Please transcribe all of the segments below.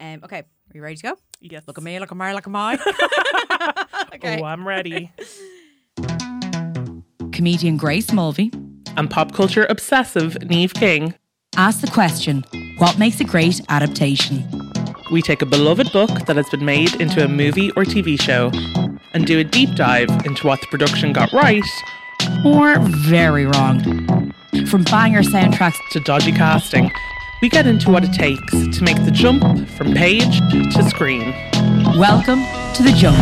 Um, okay, are you ready to go? Yes. Look at me, look at me, look at me. okay. Oh, I'm ready. Comedian Grace Mulvey and pop culture obsessive Niamh King. ask the question What makes a great adaptation? We take a beloved book that has been made into a movie or TV show and do a deep dive into what the production got right Or very wrong. From banger soundtracks to dodgy casting. We get into what it takes to make the jump from page to screen. Welcome to the jump.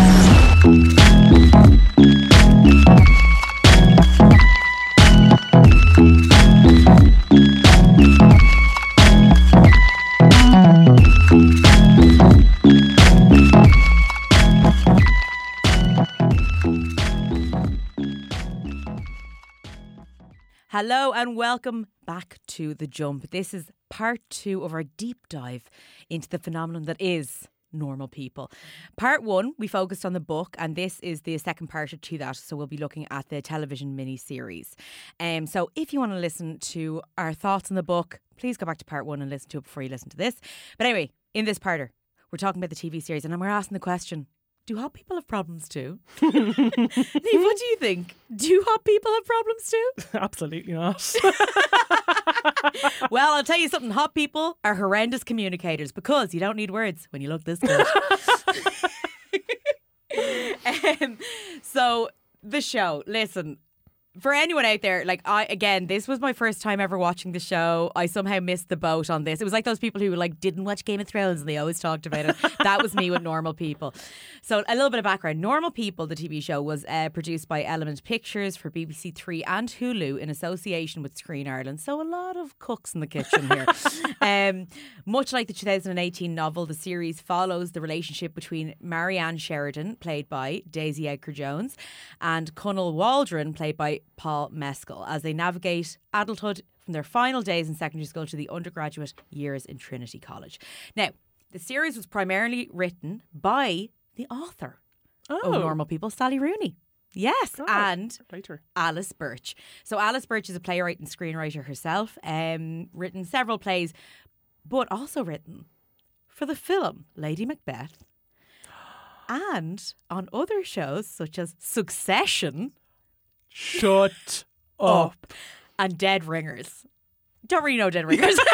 Hello and welcome back to The Jump. This is part two of our deep dive into the phenomenon that is normal people. Part one, we focused on the book, and this is the second part to that. So we'll be looking at the television mini series. Um, so if you want to listen to our thoughts on the book, please go back to part one and listen to it before you listen to this. But anyway, in this parter, we're talking about the TV series, and we're asking the question. Do hot people have problems too? Niamh, what do you think? Do hot people have problems too? Absolutely not. Well, I'll tell you something. Hot people are horrendous communicators because you don't need words when you look this good. um, so the show. Listen, for anyone out there, like I again, this was my first time ever watching the show. I somehow missed the boat on this. It was like those people who like didn't watch Game of Thrones and they always talked about it. that was me with Normal People. So a little bit of background. Normal People, the TV show, was uh, produced by Element Pictures for BBC Three and Hulu in association with Screen Ireland. So a lot of cooks in the kitchen here. um, much like the 2018 novel, the series follows the relationship between Marianne Sheridan, played by Daisy Edgar Jones, and Connell Waldron, played by Paul Mescal, as they navigate adulthood from their final days in secondary school to the undergraduate years in Trinity College. Now, the series was primarily written by the author oh, of Normal People, Sally Rooney. Yes, Oh. and Later. Alice Birch. So Alice Birch is a playwright and screenwriter herself, um, written several plays, but also written for the film Lady Macbeth and on other shows such as Succession Shut up. and Dead Ringers. Don't really know Dead Ringers.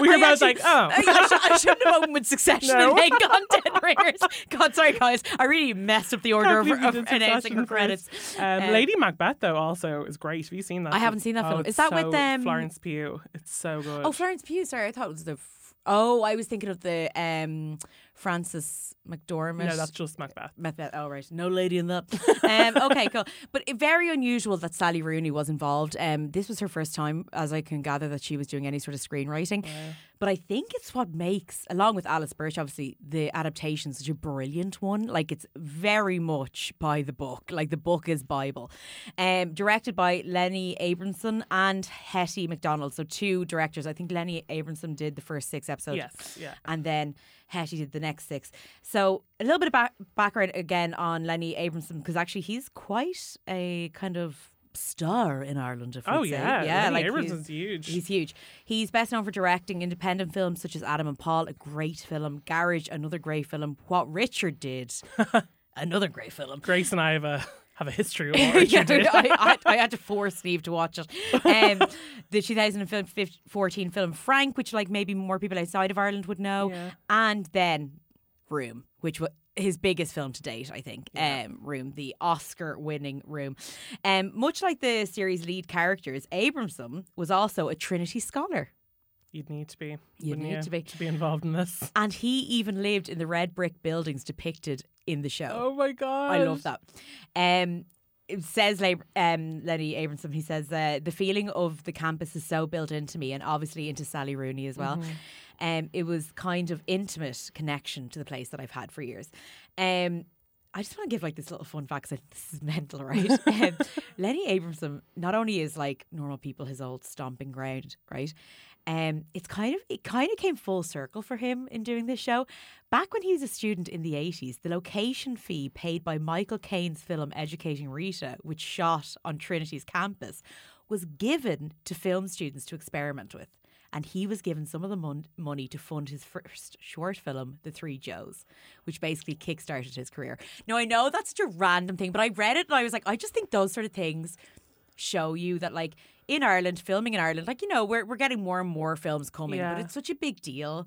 We were I both actually- like, oh. I, I should, I shouldn't have opened with Succession No. and then gone Dead Ringers. God, sorry guys, I really messed up the order of, Can't believe you of announcing her credits. Um, Um, Lady Macbeth, though, also is great. Have you seen that? I haven't seen that Oh, film. Is that with, so- um, Florence Pugh? It's so good. Oh, Florence Pugh. Sorry, I thought it was the. F- oh, I was thinking of the um, Frances McDormand. no, that's just Macbeth. Macbeth. Oh, right. No lady in that. um, okay, cool. But very unusual that Sally Rooney was involved. Um, this was her first time, as I can gather, that she was doing any sort of screenwriting. But I think it's what makes, along with Alice Birch, obviously, the adaptation such a brilliant one. Like it's very much by the book. Like the book is Bible. Um, directed by Lenny Abrahamson and Hettie Macdonald. So two directors. I think Lenny Abrahamson did the first six episodes Yes, yeah. and then Hettie did the next six. So a little bit of back- background again on Lenny Abrahamson because actually he's quite a kind of star in Ireland. If Oh, we'd say. yeah. yeah, Lenny like Abrahamson's he's, huge. He's huge. He's best known for directing independent films such as Adam and Paul, a great film. Garage, another great film. What Richard did, another great film. Grace and I have a history of Yeah, I, I, I had to force Niamh to watch it. Um, the 2014 film Frank, which like maybe more people outside of Ireland would know, Yeah. and then Room, which was his biggest film to date, I think. Um, Room, the Oscar-winning Room. Um, much like the series' lead characters, Abrahamson was also a Trinity scholar. You'd need to be. You'd need you, to be. to be involved in this. And he even lived in the red brick buildings depicted in the show. Oh my god! I love that. Um, it says um, Lenny Abrahamson. He says uh, the feeling of the campus is so built into me, and obviously into Sally Rooney as well. Um, it was kind of intimate connection to the place that I've had for years. Um, I just want to give like this little fun fact. 'cause I this is mental, right? um, Lenny Abrahamson not only is like normal people his old stomping ground, right? Um, it's kind of it kind of came full circle for him in doing this show. Back when he was a student in the eighties, the location fee paid by Michael Caine's film Educating Rita, which shot on Trinity's campus, was given to film students to experiment with. and he was given some of the mon- money to fund his first short film, The Three Joes, which basically kickstarted his career. Now, I know that's such a random thing, but I read it and I was like, I just think those sort of things show you that, like, in Ireland, filming in Ireland, like, you know, we're, we're getting more and more films coming, Yeah. but it's such a big deal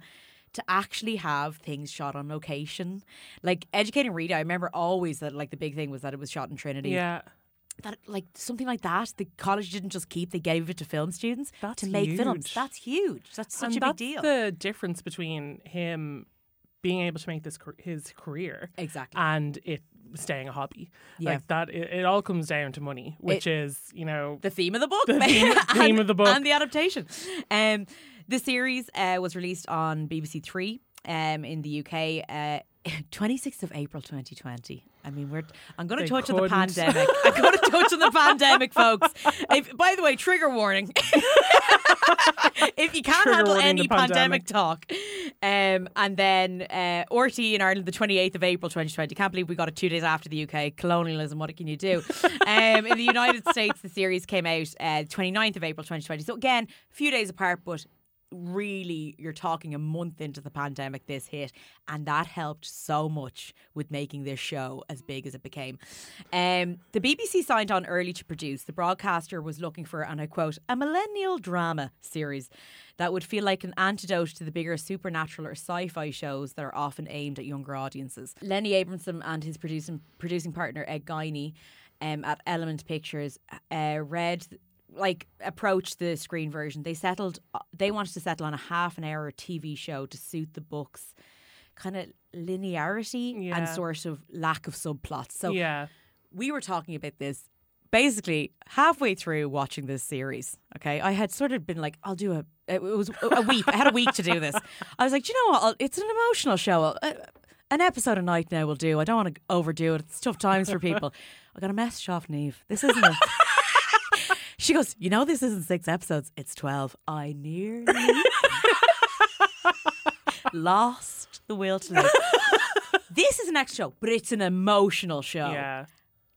to actually have things shot on location. Like, educating Rita, I remember always that, like, the big thing was that it was shot in Trinity Yeah. that like something like that the college didn't just keep they gave it to film students That's to make films that's huge that's such and a big deal the difference between him being able to make this his career exactly and it staying a hobby. Yeah. Like that, it, it all comes down to money, which is, you know, the theme of the book The theme- theme and, of the book. and the adaptation um the series uh, was released on BBC Three um in the UK uh 26th of April 2020. I mean, we're. I'm going to touch on the pandemic. I'm going to touch on the pandemic, folks. If, by the way, trigger warning. if you can't Trigger handle any pandemic pandemic. talk, um, and then uh, RTÉ in Ireland, the 28th of April 2020. Can't believe we got it two days after the UK. Colonialism. What can you do? um, in the United States, the series came out uh, 29th of April 2020. So again, a few days apart, but really you're talking a month into the pandemic this hit and that helped so much with making this show as big as it became. Um, the bbc signed on early to produce. The broadcaster was looking for and i quote a millennial drama series that would feel like an antidote to the bigger supernatural or sci-fi shows that are often aimed at younger audiences. Lenny abrahamson and his producing producing partner ed guiney um, at element pictures uh, read like approach the screen version. They settled. They wanted to settle on a half an hour TV show to suit the book's kind of linearity and sort of lack of subplots. So yeah. we were talking about this basically halfway through watching this series. Okay, I had sort of been like, I'll do a. It was a week. I had a week to do this. I was like, "Do you know what? I'll, it's an emotional show. I'll, uh, an episode a night now will do. I don't want to overdo it. It's tough times for people. I got a message off Niamh. This isn't. A, she goes, you know, this isn't six episodes. It's twelve. I nearly lost the will to live. this is an extra show, but it's an emotional show. Yeah.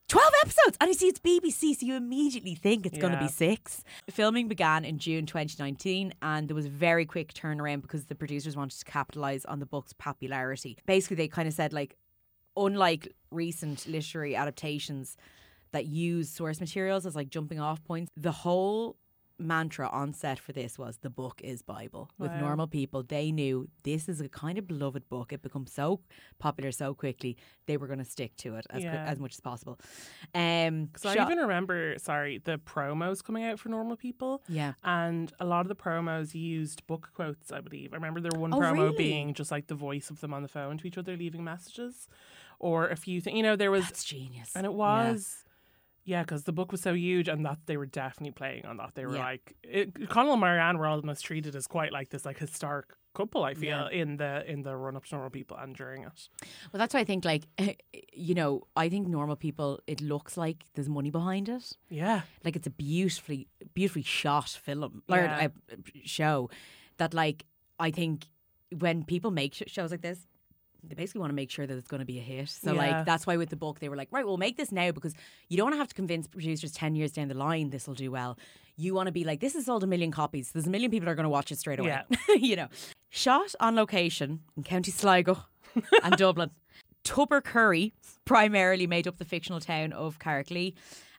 12 episodes and you see it's BBC so you immediately think it's going to be 6. Filming began in June 2019 and there was a very quick turnaround because the producers wanted to capitalize on the book's popularity. Basically they kind of said like unlike recent literary adaptations that use source materials as like jumping off points, the whole mantra on set for this was the book is Bible. With normal people, they knew this is a kind of beloved book. It becomes so popular so quickly, they were going to stick to it as, Yeah. as much as possible. Um, Because I even remember, sorry, the promos coming out for normal people. yeah. And a lot of the promos used book quotes, I believe. I remember there one Oh, promo really? being just like the voice of them on the phone to each other, leaving messages, or a few things. You know, there was, That's genius. and it was, yeah, because the book was so huge, and that they were definitely playing on that. They were Yeah. like, it, Connell and Marianne were almost treated as quite like this like historic couple. I feel Yeah. in the in the run up to normal people and during it. Well, that's why I think, like, you know, I think normal people, it looks like there's money behind it. Yeah, like it's a beautifully beautifully shot film or Yeah. uh, show that like I think when people make sh- shows like this they basically want to make sure that it's going to be a hit. So Yeah. like that's why with the book they were like, right, we'll make this now because you don't want to have to convince producers ten years down the line this will do well. You want to be like, this has sold a million copies. There's a million people that are going to watch it straight away. you know, shot on location in County Sligo and Dublin. Tubbercurry primarily made up the fictional town of Carricklea,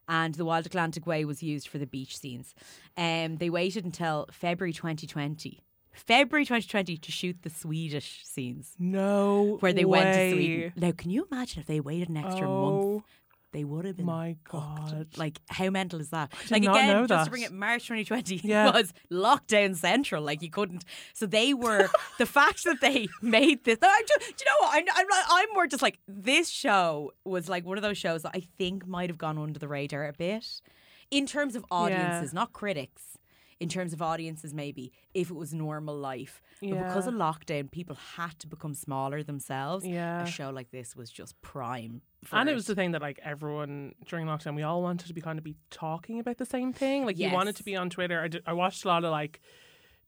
and the Wild Atlantic Way was used for the beach scenes. Um, they waited until February 2020. February 2020 to shoot the Swedish scenes no, where they went to way. Sweden. Now, can you imagine if they waited an extra oh month? Oh They would have been. my fucked. god! Like, how mental is that? like, again, just to bring it March 2020 Yeah. was lockdown central. Like, you couldn't. So they were, the fact that they made this, I just, do you know what? I'm, I'm, I'm more just like, this show was like one of those shows that I think might have gone under the radar a bit in terms of audiences, not critics. In terms of audiences, maybe if it was normal life, but because of lockdown, people had to become smaller themselves. Yeah. a show like this was just prime. For And it was the thing that like everyone during lockdown, we all wanted to be kind of be talking about the same thing. Like you wanted to be on Twitter. I, did, I watched a lot of like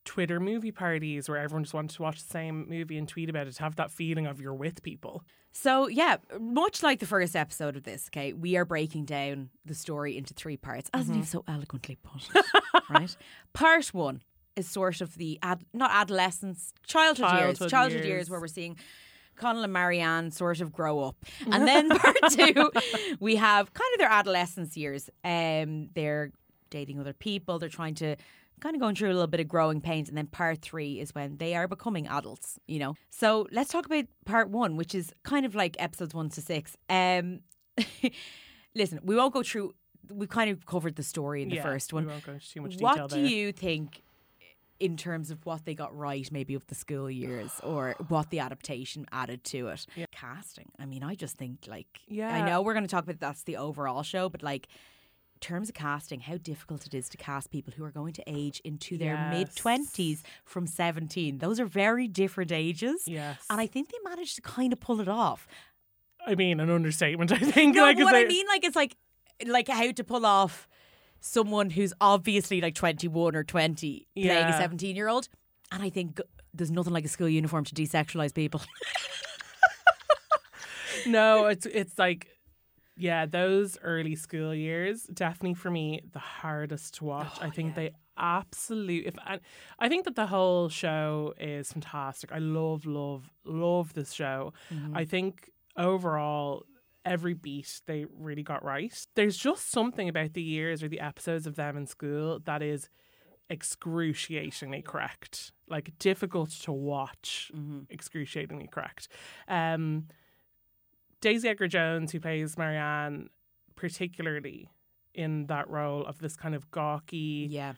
Twitter movie parties where everyone just wanted to watch the same movie and tweet about it to have that feeling of you're with people. So yeah, much like the first episode of this, okay, we are breaking down the story into three parts, as Mm-hmm. Niamh so eloquently put it. right, part one: is sort of the ad, not adolescence, childhood, years, Childhood childhood years. years. where we're seeing Connell and Marianne sort of grow up, and then part two, we have kind of their adolescence years. Um, they're dating other people. They're trying to. Kind of going through a little bit of growing pains, and then part three is when they are becoming adults, you know. So let's talk about part one, which is kind of like episodes one to six. Um, listen, we won't go through. We've kind of covered the story in the Yeah, first we one. won't go into too much detail What do there. you think, in terms of what they got right, maybe of the school years, or what the adaptation added to it? Yeah. Casting. I mean, I just think like, yeah. I know we're going to talk about that's the overall show, but like. In Terms of casting, how difficult it is to cast people who are going to age into their Yes. mid twenties from seventeen. Those are very different ages, Yes. and I think they managed to kind of pull it off. I mean, an understatement. I think. No, like, but what I mean, like, it's like, like how to pull off someone who's obviously like 21 or 20 playing a 17 year old. And I think there's nothing like a school uniform to desexualize people. no, it's it's like yeah, those early school years definitely for me the hardest to watch. I think they absolutely. If I, I think that the whole show is fantastic. I love, love, love this show. I think overall. Every beat they really got right. There's just something about the years or the episodes of them in school that is excruciatingly correct. Like difficult to watch, excruciatingly correct. Um, Daisy Edgar Jones, who plays Marianne, particularly in that role of this kind of gawky, yeah.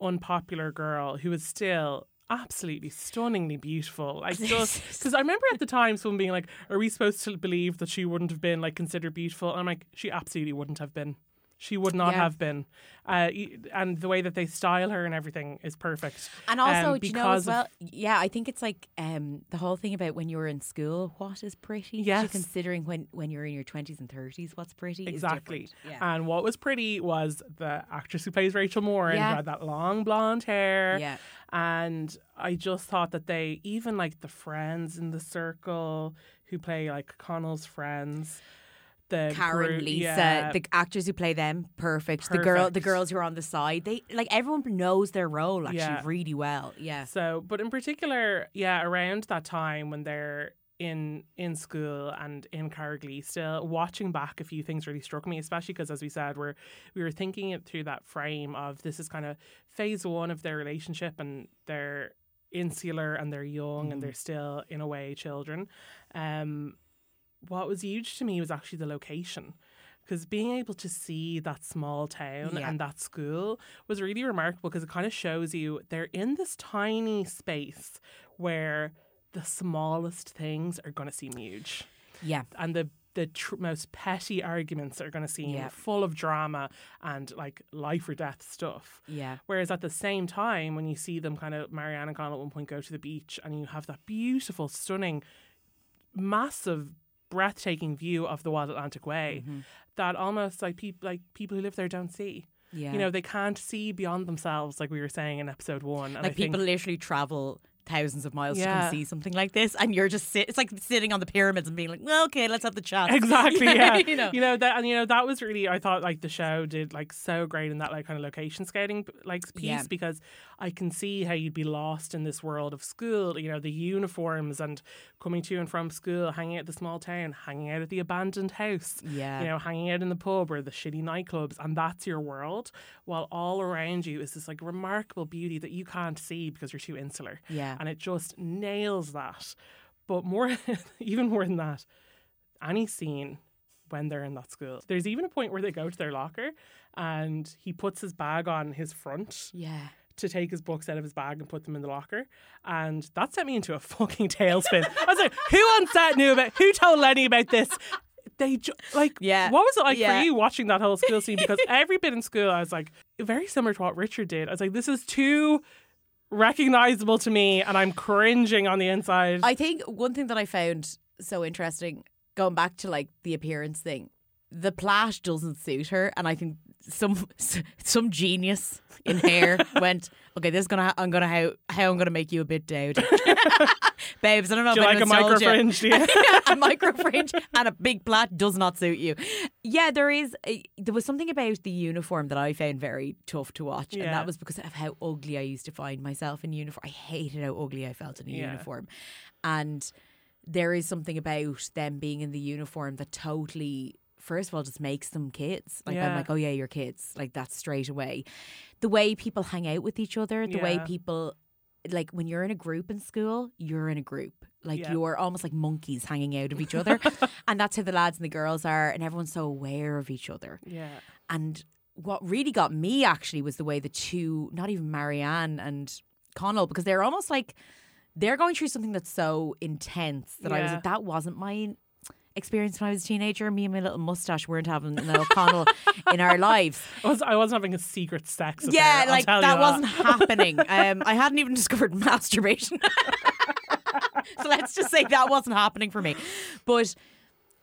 unpopular girl who is still absolutely stunningly beautiful. Like just because I remember at the time someone being like, "Are we supposed to believe that she wouldn't have been like considered beautiful?" And I'm like, she absolutely wouldn't have been. She would not Yeah. have been. Uh, and the way that they style her and everything is perfect. And also, um, do you know as well? Yeah, I think it's like um, the whole thing about when you're in school, what is pretty? Yes. considering when, when you're in your 20s and 30s, what's pretty? is Exactly. different. Yeah. And what was pretty was the actress who plays Rachel Moore and Yeah. who had that long blonde hair. Yeah. And I just thought that they, even like the friends in the circle who play like Connell's friends, the Karen, group- Lisa, yeah, the actors who play them, perfect. The girl, the girls who are on the side, they like everyone knows their role actually Yeah. really well. Yeah, So, but in particular, yeah, around that time when they're in in school and in Carricklea, still watching back, a few things really struck me, especially because, as we said, we're we were thinking it through that frame of this is kind of phase one of their relationship, and they're insular and they're young and they're still in a way children. Um, what was huge to me was actually the location. Because being able to see that small town Yeah. and that school was really remarkable because it kind of shows you they're in this tiny space where the smallest things are going to seem huge. yeah, And the the tr- most petty arguments are going to seem Yeah. full of drama and like life or death stuff. yeah, Whereas at the same time, when you see them kind of, Marianne and Connell at one point go to the beach and you have that beautiful, stunning, massive, breathtaking view of the Wild Atlantic Way Mm-hmm. that almost like people like people who live there don't see. yeah. You know, they can't see beyond themselves, like we were saying in episode one. And like I think, people literally travel thousands of miles to come see something like this, and you're just sit. It's like sitting on the pyramids and being like, well, okay, let's have the chat. Exactly, yeah. you know. that, and you know that was really I thought like the show did like so great in that like kind of location scouting like piece Yeah. because I can see how you'd be lost in this world of school. You know the uniforms and coming to and from school, hanging out at the small town, hanging out at the abandoned house. Yeah. you know hanging out in the pub or the shitty nightclubs, and that's your world. While all around you is this like remarkable beauty that you can't see because you're too insular. Yeah. And it just nails that. But more, even more than that, any scene when they're in that school. There's even a point where they go to their locker and he puts his bag on his front yeah. to take his books out of his bag and put them in the locker. And that sent me into a fucking tailspin. I was like, who on set knew about who told Lenny about this? They ju- like, Yeah. What was it like Yeah. for you watching that whole school scene? Because every bit in school, I was like, very similar to what Richard did. I was like, this is too recognizable to me, and I'm cringing on the inside. I think one thing that I found so interesting, going back to like the appearance thing, the plash doesn't suit her, and I think some some genius in hair went, okay, this is gonna I'm gonna how how I'm gonna make you a bit dowdy. Babes, I don't know Do if you like a micro you. fringe? Yeah. a micro fringe and a big plait does not suit you. Yeah, there is. A, there was something about the uniform that I found very tough to watch, and that was because of how ugly I used to find myself in uniform. I hated how ugly I felt in a Yeah. uniform, and there is something about them being in the uniform that totally. First of all, just makes them kids. Like I'm like, oh yeah, you're kids. Like that's straight away. The way people hang out with each other, the way people like when you're in a group in school, you're in a group. Like Yeah. you're almost like monkeys hanging out of each other. and that's how the lads and the girls are, and everyone's so aware of each other. yeah. And what really got me actually was the way the two, not even Marianne and Connell, because they're almost like they're going through something that's so intense that I was like, that wasn't my experience when I was a teenager. Me and my little mustache weren't having an O'Connell in our lives. I, was, I wasn't having a secret sex affair. Yeah, like you that wasn't happening. Um, I hadn't even discovered masturbation. so let's just say that wasn't happening for me. But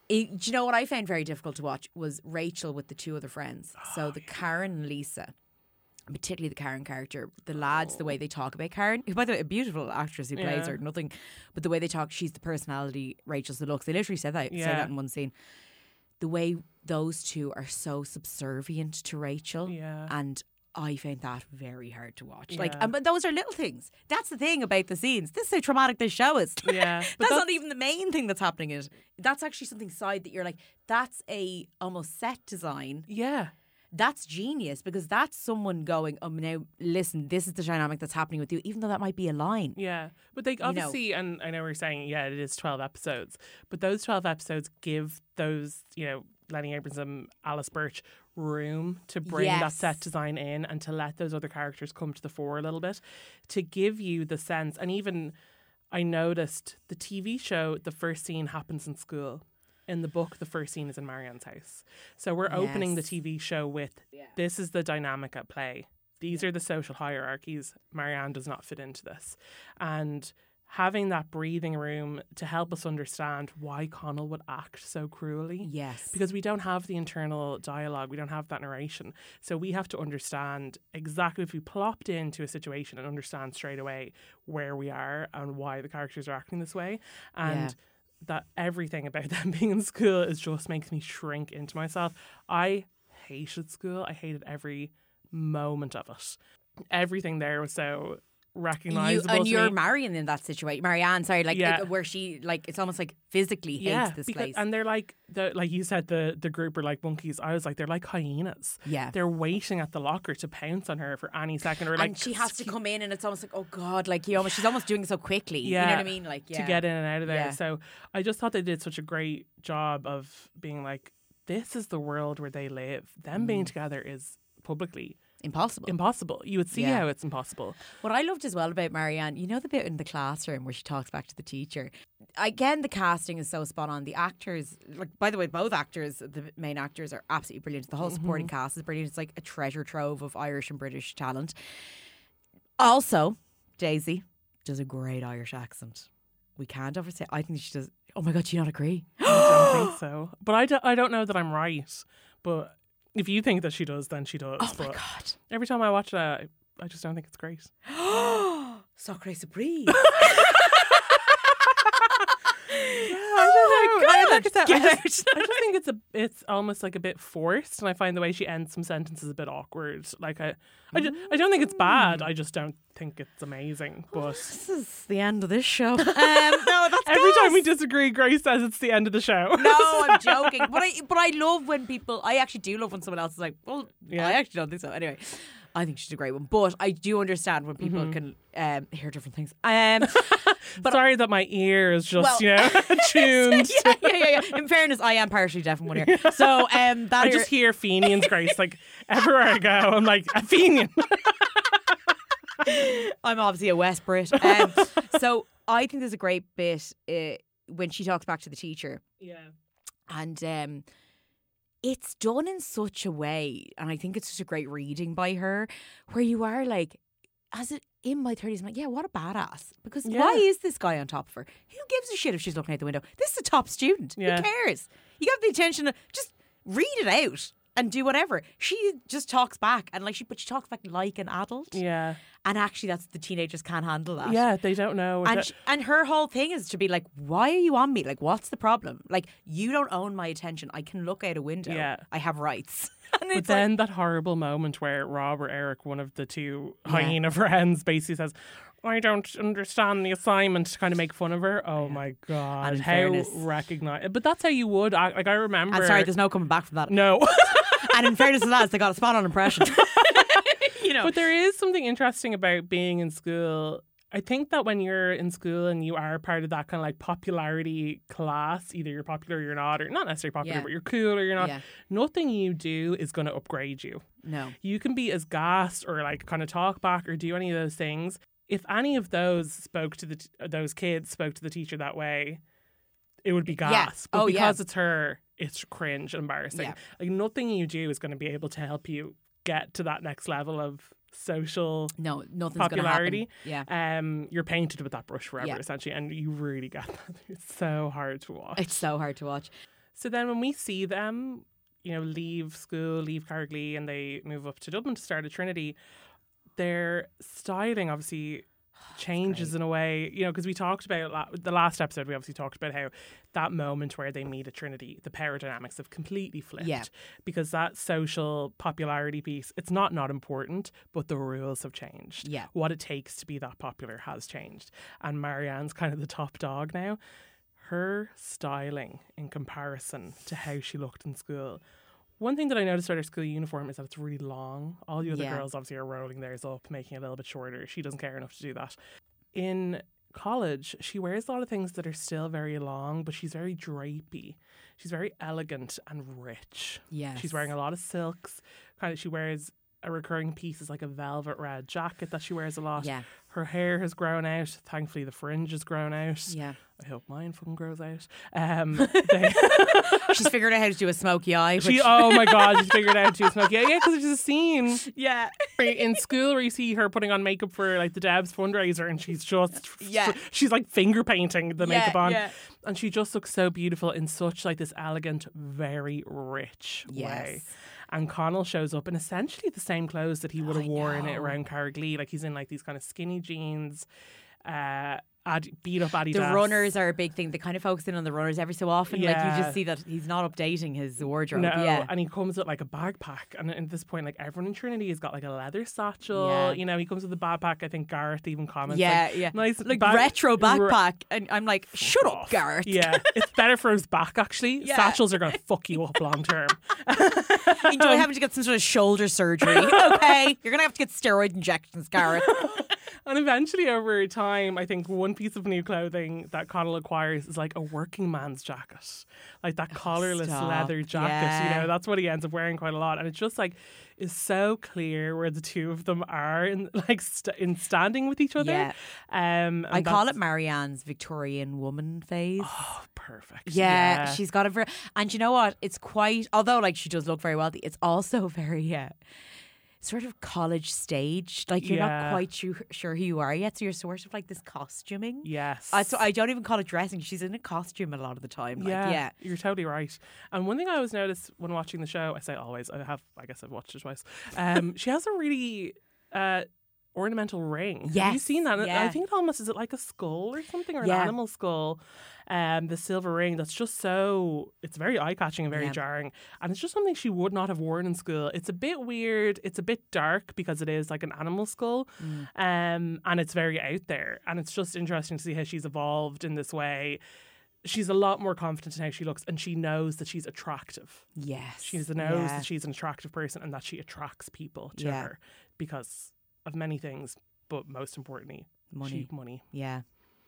it, do you know what I found very difficult to watch was Rachel with the two other friends. Oh, So the Karen and Lisa. Particularly the Karen character, the lads, the way they talk about Karen, who, by the way, a beautiful actress who plays Yeah. her, nothing, but the way they talk, she's the personality, Rachel's the looks. They literally said that, say Yeah. that in one scene. The way those two are so subservient to Rachel, Yeah. and I found that very hard to watch. Like, um, but those are little things. That's the thing about the scenes. This is how traumatic this show is. Yeah, that's, but not even the main thing that's happening. In it. That's actually something side that you're like, that's a almost set design. Yeah. That's genius because that's someone going, um, now listen, this is the dynamic that's happening with you, even though that might be a line. Yeah, but they know. obviously, and I know we're saying, yeah, it is 12 episodes, but those 12 episodes give those, you know, Lenny Abrahamson Alice Birch room to bring that set design in and to let those other characters come to the fore a little bit to give you the sense. And even I noticed the TV show, the first scene happens in school. In the book, the first scene is in Marianne's house. So we're opening the TV show with this is the dynamic at play. These are the social hierarchies. Marianne does not fit into this. And having that breathing room to help us understand why Connell would act so cruelly. Yes. Because we don't have the internal dialogue, we don't have that narration. So we have to understand exactly if we plopped into a situation and understand straight away where we are and why the characters are acting this way. And Yeah. That everything about them being in school is just makes me shrink into myself. I hated school. I hated every moment of it. Everything there was so you, recognizable. and to you're. Marion in that situation. Marianne, sorry, like Yeah. it- where she like it's almost like physically hates yeah, this because, place. and they're like the like you said the the group are like monkeys. I was like they're like hyenas. Yeah. they're waiting at the locker to pounce on her for any second. Or like and she has to come in, and it's almost like, oh god, like almost, she's almost doing it so quickly. Yeah, you know what I mean? Like, yeah. to get in and out of there. Yeah. So I just thought they did such a great job of being like, this is the world where they live. Them Mm. being together is publicly impossible. impossible. You would see Yeah. how it's impossible. what I loved as well about Marianne, you know the bit in the classroom where she talks back to the teacher. Again, the casting is so spot on. The actors, like by the way, both actors, the main actors, are absolutely brilliant. The whole supporting Mm-hmm. cast is brilliant. It's like a treasure trove of Irish and British talent. Also, Daisy does a great Irish accent. We can't overstate. I think she does. Oh my god, do you not agree? I don't think so. But I don't know that I'm right. But if you think that she does, then she does. Oh my but god. every time I watch that, I, I just don't think it's great. Sacre Surprise. I don't know. I, like I, said, I, just, I just think it's a it's almost like a bit forced, and I find the way she ends some sentences a bit awkward. Like I, I, just, I don't think it's bad. I just don't think it's amazing. But This is the end of this show. Um, no, that's every time we disagree, Grace says it's the end of the show. No, I'm joking. But I but I love when people I actually do love when someone else is like, Well, Yeah. I actually don't think so. Anyway. I think she's a great one. But I do understand when people Mm-hmm. can um, hear different things. Um but sorry that my ear is just Well- you know tuned. yeah, yeah, yeah, yeah. In fairness, I am partially deaf in one ear. So um that I just hear Fenian's Grace like everywhere I go. I'm like a Fenian. I'm obviously a West Brit. Um, so I think there's a great bit uh, when she talks back to the teacher yeah. and um, it's done in such a way, and I think it's such a great reading by her, where you are like, as it in my thirties, I'm like, yeah, what a badass. Because why is this guy on top of her? Who gives a shit if she's looking out the window? This is a top student. Yeah. Who cares? You got the attention. Of, just read it out. And do whatever. She just talks back and like she, but she talks back like an adult. Yeah. And actually, that's the teenagers can't handle that. Yeah, they don't know. And that- sh- and her whole thing is to be like, why are you on me? Like, what's the problem? Like, you don't own my attention. I can look out a window. Yeah. I have rights. And But it's like- then that horrible moment where Rob or Eric, one of the two hyena friends, basically says, I don't understand the assignment to kind of make fun of her. Oh my God. And how fairness- recognize But that's how you would act. Like, I remember. I'm sorry, there's no coming back from that. No. And in fairness to that, they got a spot on impression. you know. But there is something interesting about being in school. I think that when you're in school and you are part of that kind of like popularity class, either you're popular or you're not, or not necessarily popular, Yeah. but you're cool or you're not, Yeah. nothing you do is going to upgrade you. no. You can be as gassed or like kind of talk back or do any of those things. If any of those spoke to the t- those kids spoke to the teacher that way, it would be gas. But Oh, yeah. because it's her, it's cringe and embarrassing. Yeah. Like nothing you do is going to be able to help you get to that next level of social No, nothing's popularity. Yeah. Um, you're painted with that brush forever, Yeah. essentially, and you really get that. It's so hard to watch. It's so hard to watch. So then when we see them, you know, leave school, leave Carricklea, and they move up to Dublin to start at Trinity, their styling obviously changes in a way, you know, because we talked about la- the last episode, we obviously talked about how that moment where they meet at Trinity, the power dynamics have completely flipped. Yeah. Because that social popularity piece, it's not not important, but the rules have changed. Yeah. What it takes to be that popular has changed. And Marianne's kind of the top dog now her styling in comparison to how she looked in school. One thing that I noticed about her school uniform is that it's really long. All the other Yeah. girls obviously are rolling theirs up, making it a little bit shorter. She doesn't care enough to do that. In college, she wears a lot of things that are still very long, but she's very drapey. She's very elegant and rich. Yes. She's wearing a lot of silks. Kind of, she wears a recurring piece is like a velvet red jacket that she wears a lot. Yeah. Her hair has grown out. Thankfully, the fringe has grown out. Yeah. I hope mine fucking grows out. Um, they, She's figured out how to do a smoky eye. Which, she, oh my god, she's figured out how to smoke. Yeah, yeah, because there's a scene yeah. in school where you see her putting on makeup for like the Debs fundraiser, and she's just Yeah. she's like finger painting the Yeah, makeup on, yeah. and she just looks so beautiful in such like this elegant, very rich way. Yes. And Connell shows up in essentially the same clothes that he would have worn it around Carricklea. Like he's in like these kind of skinny jeans, uh, ad- beat up Adidas. The runners are a big thing. They kind of focus in on the runners every so often. Like you just see that he's not updating his wardrobe. No, Yeah. and he comes with like a backpack, and at this point, like everyone in Trinity has got like a leather satchel. Yeah. You know, he comes with a backpack. I think Gareth even comments. Yeah, like, yeah. nice, like bag- retro backpack. and I'm like, shut up, Gareth. Yeah, it's better for his back actually. Yeah. Satchels are going to fuck you up long term. Enjoy having to get some sort of shoulder surgery. okay. You're going to have to get steroid injections, Gareth. And eventually, over time, I think one piece of new clothing that Connell acquires is like a working man's jacket, like that collarless Oh, stop. leather jacket. Yeah. You know, that's what he ends up wearing quite a lot, and it's just like is so clear where the two of them are in like st- in standing with each other. Yeah. Um, I call it Marianne's Victorian woman phase. Oh, perfect. Yeah, she's got a very, and you know what? It's quite, although like she does look very wealthy, it's also very, uh, sort of college stage. Like you're Yeah. not quite sure, sure who you are yet, so you're sort of like this costuming. yes. Uh, so I don't even call it dressing. She's in a costume a lot of the time. Like, yeah, yeah. you're totally right. And one thing I always notice when watching the show, I say always, I have, I guess I've watched it twice. Um, she has a really uh, ornamental ring. have you Yes, seen that? And I think it almost is it like a skull or something, or an animal skull. Um, the silver ring that's just so it's very eye catching and very Yeah. jarring, and it's just something she would not have worn in school. It's a bit weird. It's a bit dark because it is like an animal skull, Mm. um, and it's very out there. And it's just interesting to see how she's evolved in this way she's a lot more confident in how she looks and she knows that she's attractive. Yes. She knows yeah. that she's an attractive person and that she attracts people to Yeah. her because of many things, but most importantly, Money. cheap money. Yeah.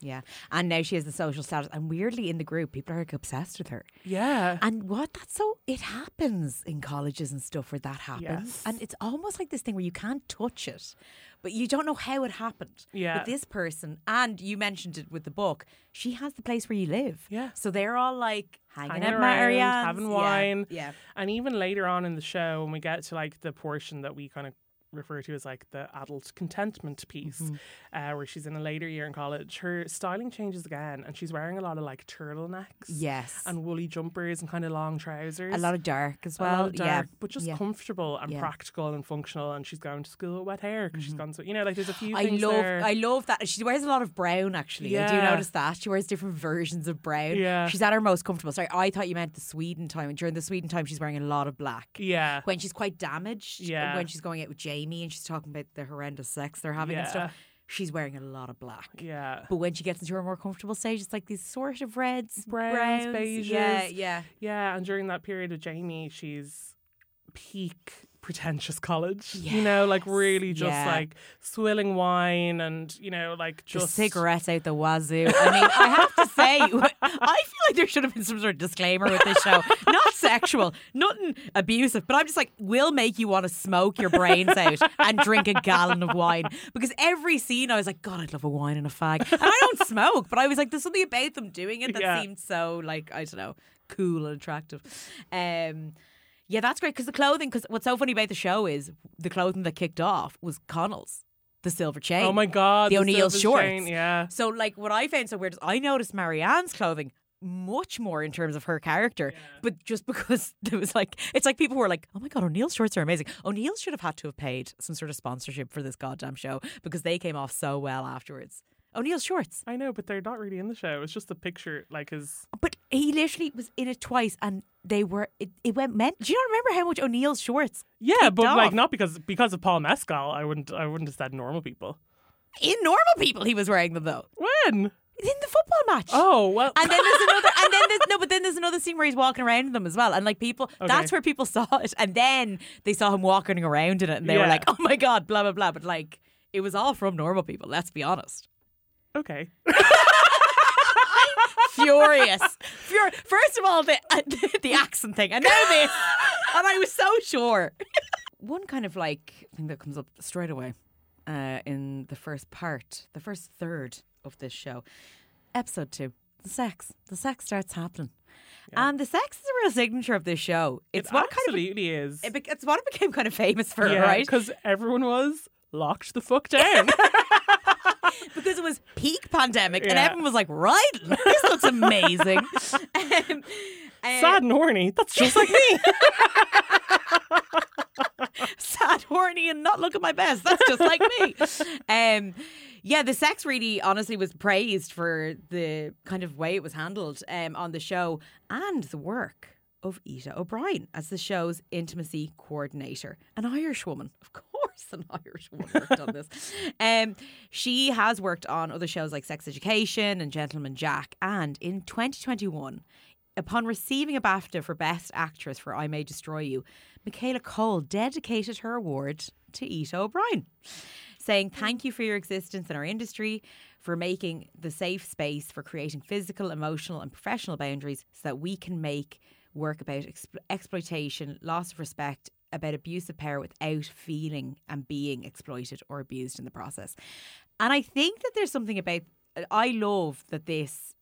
Yeah. And now she has the social status. And weirdly, in the group, people are like obsessed with her. Yeah. And what? That's so, it happens in colleges and stuff where that happens. Yes. And it's almost like this thing where you can't touch it, but you don't know how it happened. Yeah. But this person, and you mentioned it with the book, she has the place where you live. Yeah. So they're all like hanging, Hanging at around, Marianne's. having Yeah, wine. Yeah. And even later on in the show, when we get to like the portion that we kind of refer to as like the adult contentment piece, Mm-hmm. uh, where she's in a later year in college. Her styling changes again, and she's wearing a lot of like turtlenecks, Yes. and woolly jumpers and kind of long trousers. a lot of dark as well. dark, yeah. but just Yeah. comfortable and Yeah. practical and functional. And she's going to school with wet hair because she's gone. So you know, like there's a few. I things love there. I love that. She wears a lot of brown actually. I do Yeah. notice that. She wears different versions of brown. Yeah. She's at her most comfortable. Sorry, I thought you meant the Sweden time. And during the Sweden time she's wearing a lot of black. yeah, When she's quite damaged. Yeah. When she's going out with Jamie and she's talking about the horrendous sex they're having and stuff. She's wearing a lot of black. yeah. But when she gets into her more comfortable stage, it's like these sort of reds, Browns, browns. beiges. Yeah, yeah. Yeah, and during that period of Jamie, she's peak pretentious college. You know, like really just Yeah. like swilling wine and, you know, like The just cigarettes out the wazoo. I mean, I have to say, I feel like there should have been some sort of disclaimer with this show. Not sexual, nothing abusive, but I'm just like, we'll make you want to smoke your brains out and drink a gallon of wine. Because every scene, I was like, God, I'd love a wine and a fag. And I don't smoke, but I was like, there's something about them doing it that Yeah. seemed so, like, I don't know, cool and attractive. Um, yeah, that's great because the clothing. Because what's so funny about the show is the clothing that kicked off was Connell's, the silver chain. Oh my god, the O'Neill silver shorts. chain, yeah. So, like, what I found so weird is I noticed Marianne's clothing much more in terms of her character, but just because there was like, it's like people were like, oh my God, O'Neill's shorts are amazing. O'Neill should have had to have paid some sort of sponsorship for this goddamn show because they came off so well afterwards. O'Neill's shorts. I know, but they're not really in the show. It's just a picture, like his. But he literally was in it twice and they were, it, it went meant. Do you not remember how much O'Neill's shorts? Yeah, but off? like not because because of Paul Mescal. I wouldn't. I wouldn't have said normal people. In normal people, he was wearing them though. When? In the football match. Oh well. And then there's another, and then there's no, but then there's another scene where he's walking around in them as well, and like people, that's where people saw it, and then they saw him walking around in it, and they were like, "Oh my god," blah blah blah. But like, it was all from normal people. Let's be honest. Okay. Furious, Fur- First of all, the the accent thing, and now this, and I was so sure. One kind of like thing that comes up straight away uh, in the first part, the first third of this show, episode two, the sex. The sex starts happening. And the sex is a real signature of this show. It's it what kind of absolutely is. it, it's what it became kind of famous for, yeah, right? Because everyone was locked the fuck down. Because it was peak pandemic, and Yeah. everyone was like, "Right, this looks amazing." um, uh, Sad and horny. That's just like me. sad, horny, and not looking my best. That's just like me. Um, yeah, the sex really, honestly, was praised for the kind of way it was handled um, on the show and the work of Ita O'Brien as the show's intimacy coordinator, an Irish woman, of course, an Irish woman worked on this. Um, she has worked on other shows like Sex Education and Gentleman Jack, and in 2021. Upon receiving a BAFTA for Best Actress for I May Destroy You, Michaela Coel dedicated her award to Ita O'Brien, saying, Thank you for your existence in our industry, for making the safe space for creating physical, emotional, and professional boundaries so that we can make work about exp- exploitation, loss of respect, about abuse of power without feeling and being exploited or abused in the process. And I think that there's something about, I love that this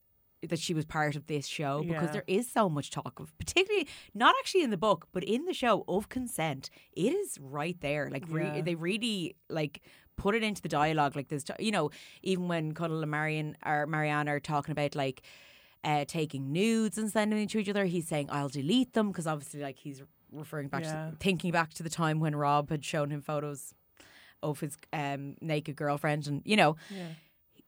that she was part of this show because Yeah. there is so much talk of particularly not actually in the book but in the show of consent it is right there like re- Yeah. they really like put it into the dialogue like this you know even when Cuddle and Marion or Marianne are talking about like uh, taking nudes and sending them to each other he's saying I'll delete them because obviously like he's referring back Yeah. to thinking back to the time when Rob had shown him photos of his um, naked girlfriend and you know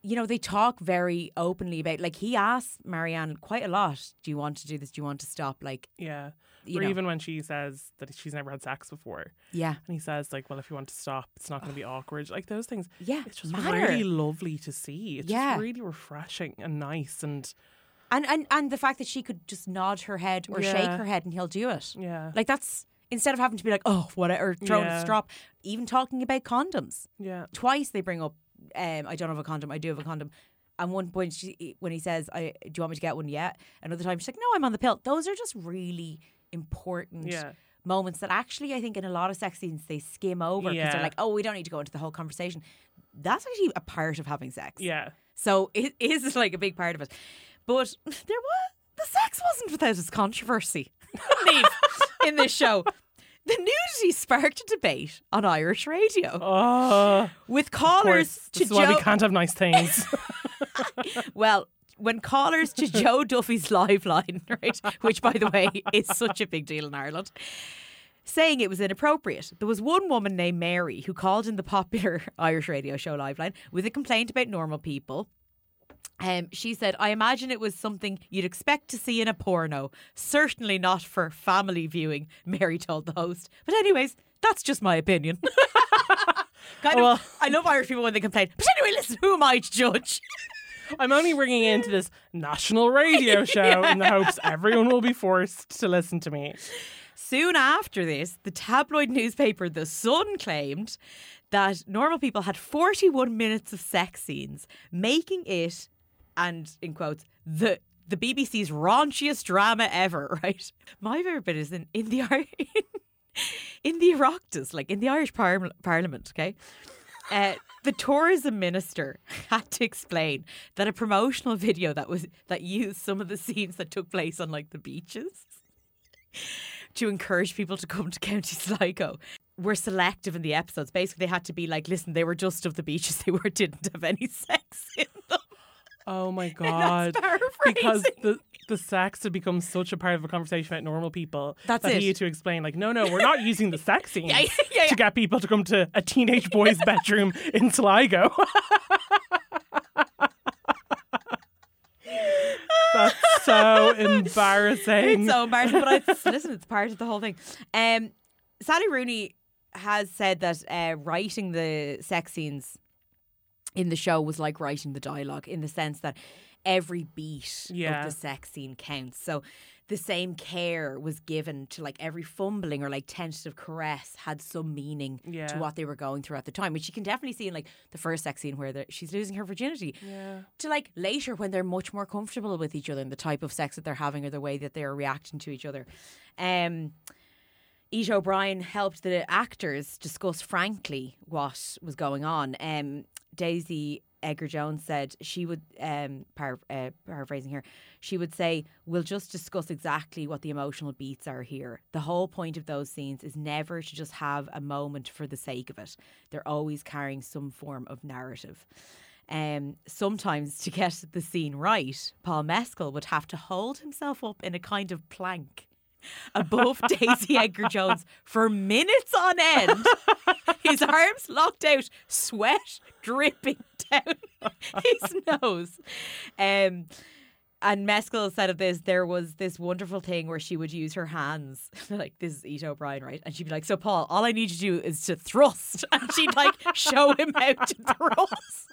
you know, they talk very openly about like he asks Marianne quite a lot, Do you want to do this? Do you want to stop? Like yeah. You or know. even when she says that she's never had sex before. Yeah. And he says, like, well, if you want to stop, it's not going to be awkward. Like, those things. Yeah. It's just matter. really lovely to see. It's Yeah. just really refreshing and nice. And and, and and the fact that she could just nod her head or shake her head and he'll do it. yeah. Like that's instead of having to be like, oh, whatever, throwing Yeah. a strop, even talking about condoms. yeah. Twice they bring up, um, I don't have a condom, I do have a condom. And one point she, when he says, I, "Do you want me to get one yet?" Another time she's like, "No, I'm on the pill." Those are just really important Yeah. moments that actually I think in a lot of sex scenes they skim over because they're like, "Oh, we don't need to go into the whole conversation." That's actually a part of having sex. Yeah. So it is like a big part of it. But there was the sex wasn't without its controversy. Niamh, in this show. The nudity sparked a debate on Irish radio Oh, with callers to This is why Joe. we can't have nice things. Well, when callers to Joe Duffy's Liveline, right, which by the way is such a big deal in Ireland, saying it was inappropriate. There was one woman named Mary who called in the popular Irish radio show Liveline with a complaint about normal people. Um, she said, I imagine it was something you'd expect to see in a porno. Certainly not for family viewing, Mary told the host. But, anyways, that's just my opinion. kind of, Well- I love Irish people when they complain. But anyway, listen, who am I to judge? I'm only bringing into this national radio show in the hopes everyone will be forced to listen to me. Soon after this, the tabloid newspaper The Sun claimed that normal people had 41 minutes of sex scenes, making it, and in quotes, the the BBC's raunchiest drama ever, right? My favourite bit is in, in the in the Oireachtas, like in the Irish par- Parliament, okay? Uh, the tourism minister had to explain that a promotional video that was that used some of the scenes that took place on like the beaches to encourage people to come to County Sligo were selective in the episodes. Basically, they had to be like, listen, they were just of the beaches. They were didn't have any sex in them. Oh my god! Because the the sex had become such a part of a conversation about normal people That's that it. he had to explain, like, no, no, we're not using the sex scenes Yeah, yeah, yeah, to get people to come to a teenage boy's bedroom in Sligo. That's so embarrassing. It's so embarrassing, but it's, listen, it's part of the whole thing. Um, Sally Rooney has said that uh, writing the sex scenes in the show was like writing the dialogue in the sense that every beat Yeah. of the sex scene counts. So the same care was given to like every fumbling or like tentative caress had some meaning Yeah. to what they were going through at the time, which you can definitely see in like the first sex scene where she's losing her virginity yeah. to like later when they're much more comfortable with each other and the type of sex that they're having or the way that they're reacting to each other. Um, Ita O'Brien helped the actors discuss frankly what was going on. Um, Daisy Edgar Jones said she would, um, par- uh, paraphrasing here, she would say, We'll just discuss exactly what the emotional beats are here. The whole point of those scenes is never to just have a moment for the sake of it, they're always carrying some form of narrative. Um, sometimes to get the scene right, Paul Mescal would have to hold himself up in a kind of plank above Daisy Edgar Jones for minutes on end. His arms locked out, sweat dripping down his nose. Um, and Mescal said of this, there was this wonderful thing where she would use her hands, like this is Ita O'Brien, right? And she'd be like, "So Paul, all I need you to do is to thrust," and she'd like show him how to thrust.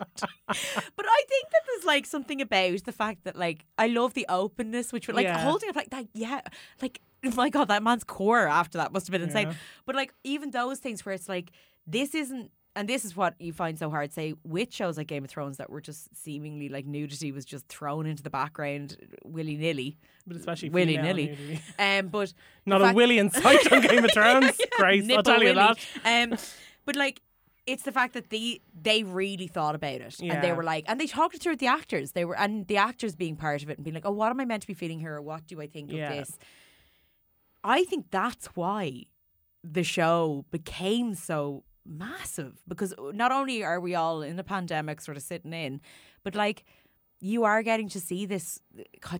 but I think that there's like something about the fact that like I love the openness, which would like Yeah. holding up like that, yeah, like my god, that man's core after that must have been insane. Yeah. But like even those things where it's like this isn't. And this is what you find so hard, say, with shows like Game of Thrones that were just seemingly like nudity was just thrown into the background willy nilly. But especially willy nilly. Um, but Not the a fact- willy in sight on Game of Thrones. Grace, I'll tell you willy. that. Um, but like, it's the fact that they they really thought about it, and they were like, and they talked it through with the actors. They were, and the actors being part of it and being like, oh, what am I meant to be feeling here? Or what do I think Yeah. of this? I think that's why the show became so massive because not only are we all in a pandemic sort of sitting in, but like you are getting to see this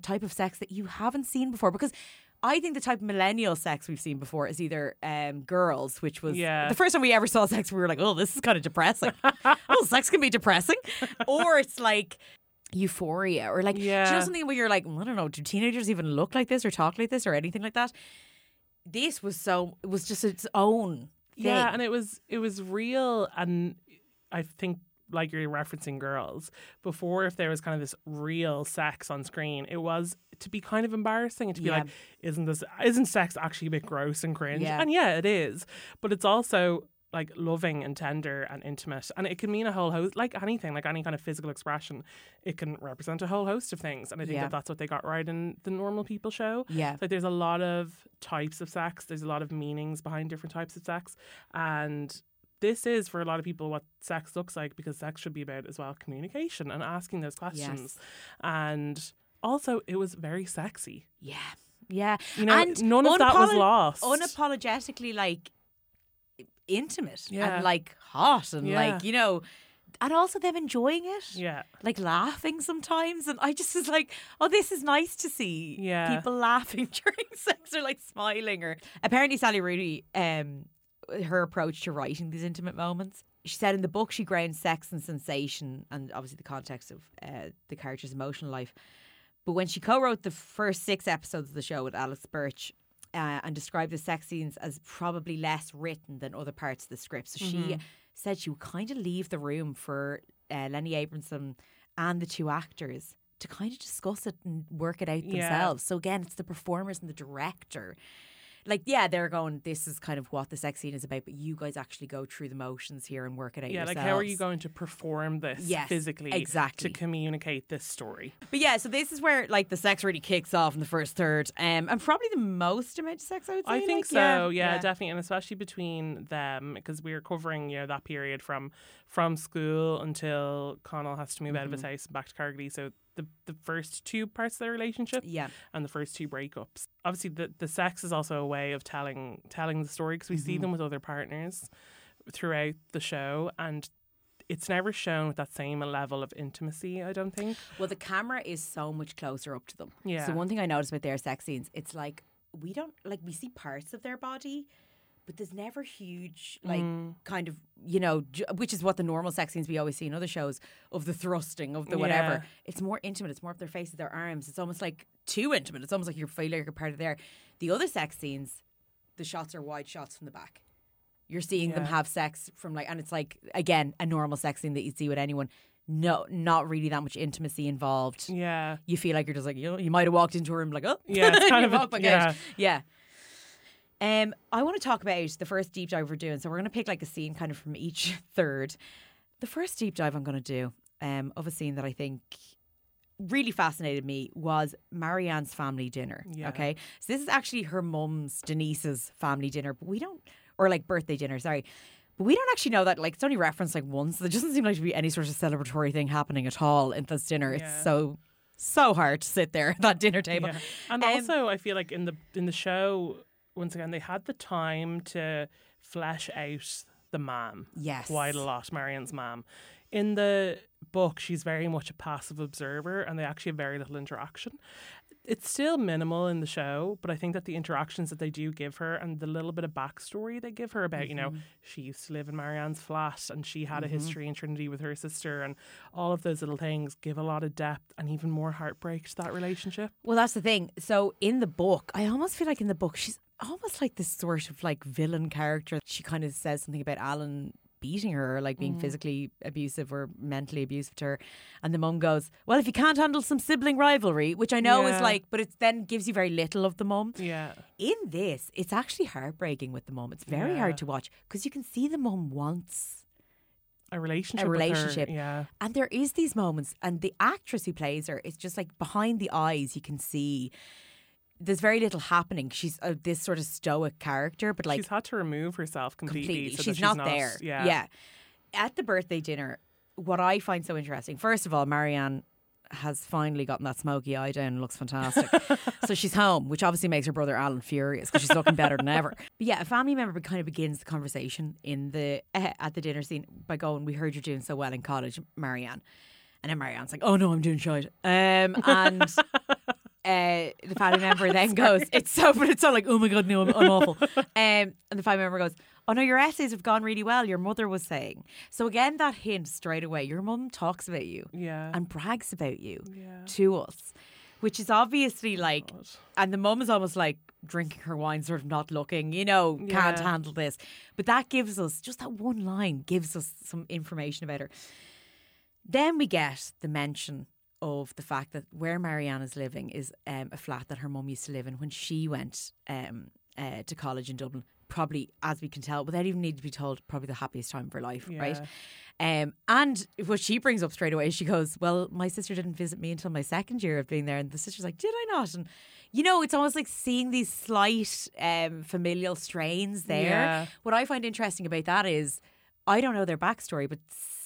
type of sex that you haven't seen before because I think the type of millennial sex we've seen before is either um, girls, which was Yeah. the first time we ever saw sex, we were like, oh, this is kind of depressing. oh, sex can be depressing. or it's like euphoria or like, do you know something where you're like, I don't know, do teenagers even look like this or talk like this or anything like that? This was so, it was just its own thing. Yeah, and it was it was real, and I think like you're referencing girls before. If there was kind of this real sex on screen, it was to be kind of embarrassing and to be Yeah. like, isn't this isn't sex actually a bit gross and cringe? Yeah. And yeah, it is, but it's also like loving and tender and intimate and it can mean a whole host like anything like any kind of physical expression it can represent a whole host of things and i think Yeah. that that's what they got right in the normal people show Yeah. like there's a lot of types of sex. There's a lot of meanings behind different types of sex, and this is for a lot of people what sex looks like because sex should be about as well communication and asking those questions. Yes. And also, it was very sexy. Yeah. Yeah. You know, and none of that was lost. Unapologetically, like intimate Yeah. and like hot and Yeah. like you know, and also them enjoying it. yeah. Like laughing sometimes, and I just was like, "Oh, this is nice to see Yeah. people laughing during sex or like smiling." Or apparently, Sally Rooney, um, her approach to writing these intimate moments. She said in the book she grounds sex and sensation, and obviously the context of uh, the character's emotional life. But when she co-wrote the first six episodes of the show with Alice Birch uh, and described the sex scenes as probably less written than other parts of the script, so she said she would kind of leave the room for uh, Lenny Abrahamson and the two actors to kind of discuss it and work it out Yeah. themselves. So again, it's the performers and the director. Like, yeah, they're going, this is kind of what the sex scene is about, but you guys actually go through the motions here and work it out Yeah, yourselves. like how are you going to perform this Yes, physically exactly. to communicate this story? But yeah, so this is where like the sex really kicks off in the first third, um, and probably the most amount of sex I would say. I think like, so. Yeah, definitely, and especially between them because we're covering you know that period from from school until Connell has to move out of Mm-hmm. his house and back to Carricklea. So the the first two parts of their relationship Yeah, and the first two breakups. Obviously, the the sex is also a way of telling telling the story because we Mm-hmm. see them with other partners throughout the show and. It's never shown with that same level of intimacy, I don't think. Well, the camera is so much closer up to them. Yeah. So one thing I noticed with their sex scenes, it's like we don't like we see parts of their body, but there's never huge like Mm. kind of you know, which is what the normal sex scenes we always see in other shows of the thrusting of the whatever. Yeah. It's more intimate. It's more of their faces, their arms. It's almost like too intimate. It's almost like you feel like you're part of there. The other sex scenes, the shots are wide shots from the back. You're seeing them have sex from like, and it's like again a normal sex scene that you'd see with anyone. No, not really that much intimacy involved Yeah. you feel like you're just like you know you might have walked into a room like oh Yeah, it's kind of a- yeah. out. yeah. Um, I want to talk about the first deep dive we're doing. So we're going to pick like a scene kind of from each third. The first deep dive I'm going to do um, of a scene that I think really fascinated me was Marianne's family dinner. Yeah. Okay, so this is actually her mum's Denise's family dinner, but we don't, or like birthday dinner. Sorry. But we don't actually know that, like, it's only referenced like once. There doesn't seem like to be any sort of celebratory thing happening at all in this dinner. Yeah. It's so, so hard to sit there at that dinner table. Yeah. And Um, also, I feel like in the in the show, once again, they had the time to flesh out the mom Yes. quite a lot. Marianne's mom. In the book, she's very much a passive observer, and they actually have very little interaction. It's still minimal in the show, but I think that the interactions that they do give her and the little bit of backstory they give her about, you know, Mm-hmm. she used to live in Marianne's flat and she had a history in Trinity with her sister, and all of those little things give a lot of depth and even more heartbreak to that relationship. Well, that's the thing. So in the book, I almost feel like in the book, she's almost like this sort of like villain character. She kind of says something about Alan beating her or like being mm. physically abusive or mentally abusive to her. And the mum goes, Well, if you can't handle some sibling rivalry, which I know is like, but it then gives you very little of the mum. Yeah. In this, it's actually heartbreaking with the mum. It's very Yeah. hard to watch because you can see the mum wants a relationship. her, relationship. Yeah. And there is these moments, and the actress who plays her, it's just like behind the eyes, you can see there's very little happening. She's uh, this sort of stoic character, but like she's had to remove herself completely. completely, so that she's, not, there. Yeah. yeah. At the birthday dinner, what I find so interesting, first of all, Marianne has finally gotten that smoky eye down and looks fantastic. so she's home, which obviously makes her brother Alan furious because she's looking better than ever. But yeah, a family member kind of begins the conversation in the uh, at the dinner scene by going, "We heard you're doing so well in college, Marianne," and then Marianne's like, "Oh no, I'm doing shite," um, and. Uh, the family member then goes, "It's so, but it's so like, oh my god, no, I'm, I'm awful." Um, and the family member goes, "Oh no, your essays have gone really well. Your mother was saying." So again, that hint straight away. Your mum talks about you Yeah. and brags about you yeah. to us, which is obviously like, God. and the mum is almost like drinking her wine, sort of not looking, you know, can't handle this. But that gives us just that one line gives us some information about her. Then we get the mention of the fact that where Marianne is living is um, a flat that her mum used to live in when she went um, uh, to college in Dublin. Probably, as we can tell, without even needing to be told, probably the happiest time of her life, right? Um, and what she brings up straight away, she goes, "Well, my sister didn't visit me until my second year of being there," and the sister's like, "Did I not?" And you know, it's almost like seeing these slight um, familial strains there. Yeah. What I find interesting about that is, I don't know their backstory, but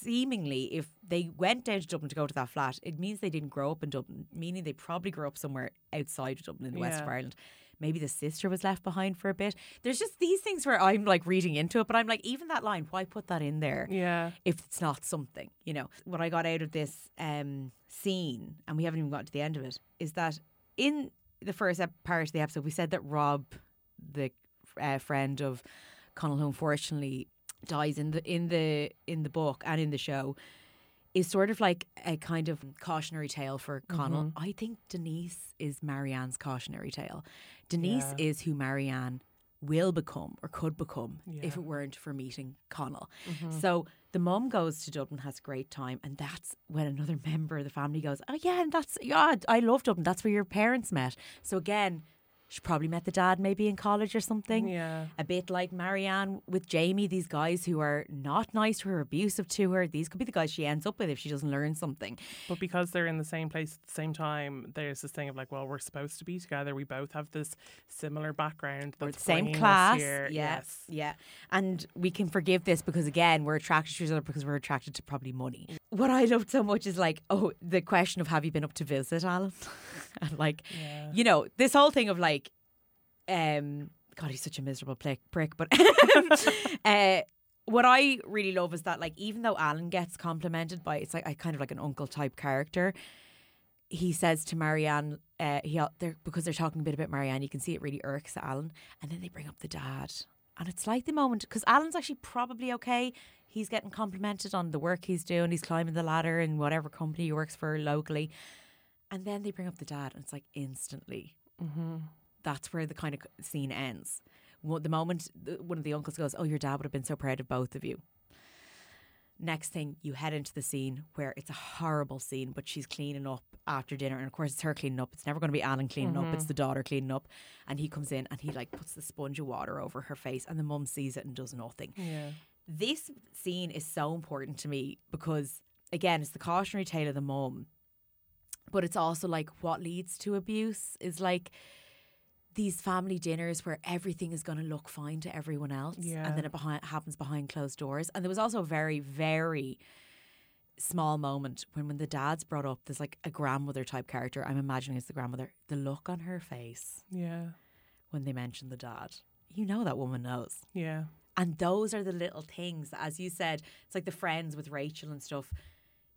seemingly, if they went down to Dublin to go to that flat, it means they didn't grow up in Dublin, meaning they probably grew up somewhere outside of Dublin in the west of Ireland. Maybe the sister was left behind for a bit. There's just these things where I'm like reading into it, but I'm like, even that line, why put that in there? Yeah. if it's not something, you know. What I got out of this um, scene, and we haven't even got to the end of it, is that in the first part of the episode, we said that Rob, the uh, friend of Connell, who unfortunately dies in the in the in the book and in the show, is sort of like a kind of cautionary tale for Connell. I think Denise is Marianne's cautionary tale. Denise Yeah. is who Marianne will become or could become if Yeah. Mm-hmm. it weren't for meeting Connell. So the mum goes to Dublin, has a great time, and that's when another member of the family goes, "Oh yeah, and that's yeah, I love Dublin. That's where your parents met." So again, she probably met the dad maybe in college or something. Yeah. A bit like Marianne with Jamie, these guys who are not nice to her, abusive to her. These could be the guys she ends up with if she doesn't learn something. But because they're in the same place at the same time, there's this thing of like, well, we're supposed to be together. We both have this similar background. We're That's the same class. Yeah, Yes. yeah. And we can forgive this because again, we're attracted to each other because we're attracted to probably money. What I loved so much is like, oh, the question of have you been up to visit, Alan? and like, Yeah. you know, this whole thing of like, um, God, he's such a miserable prick. prick but uh, what I really love is that like, even though Alan gets complimented by, it's like I kind of like an uncle type character. He says to Marianne, uh, he they're, because they're talking a bit about Marianne, you can see it really irks Alan, and then they bring up the dad, and it's like the moment because Alan's actually probably okay. He's getting complimented on the work he's doing. He's climbing the ladder in whatever company he works for locally, and then they bring up the dad, and it's like instantly Mm-hmm. That's where the kind of scene ends. The moment one of the uncles goes, "Oh, your dad would have been so proud of both of you." Next thing, you head into the scene where it's a horrible scene, but she's cleaning up after dinner, and of course it's her cleaning up. It's never going to be Alan cleaning up; it's mm-hmm. the daughter cleaning up. And he comes in and he like puts the sponge of water over her face, and the mum sees it and does nothing Yeah. this scene is so important to me because again it's the cautionary tale of the mum but it's also like what leads to abuse is like these family dinners where everything is going to look fine to everyone else Yeah. and then it behind, happens behind closed doors and there was also a very very small moment when when the dad's brought up there's like a grandmother type character i'm imagining it's the grandmother the look on her face Yeah. when they mention the dad you know that woman knows Yeah. and those are the little things, as you said, it's like the friends with Rachel and stuff.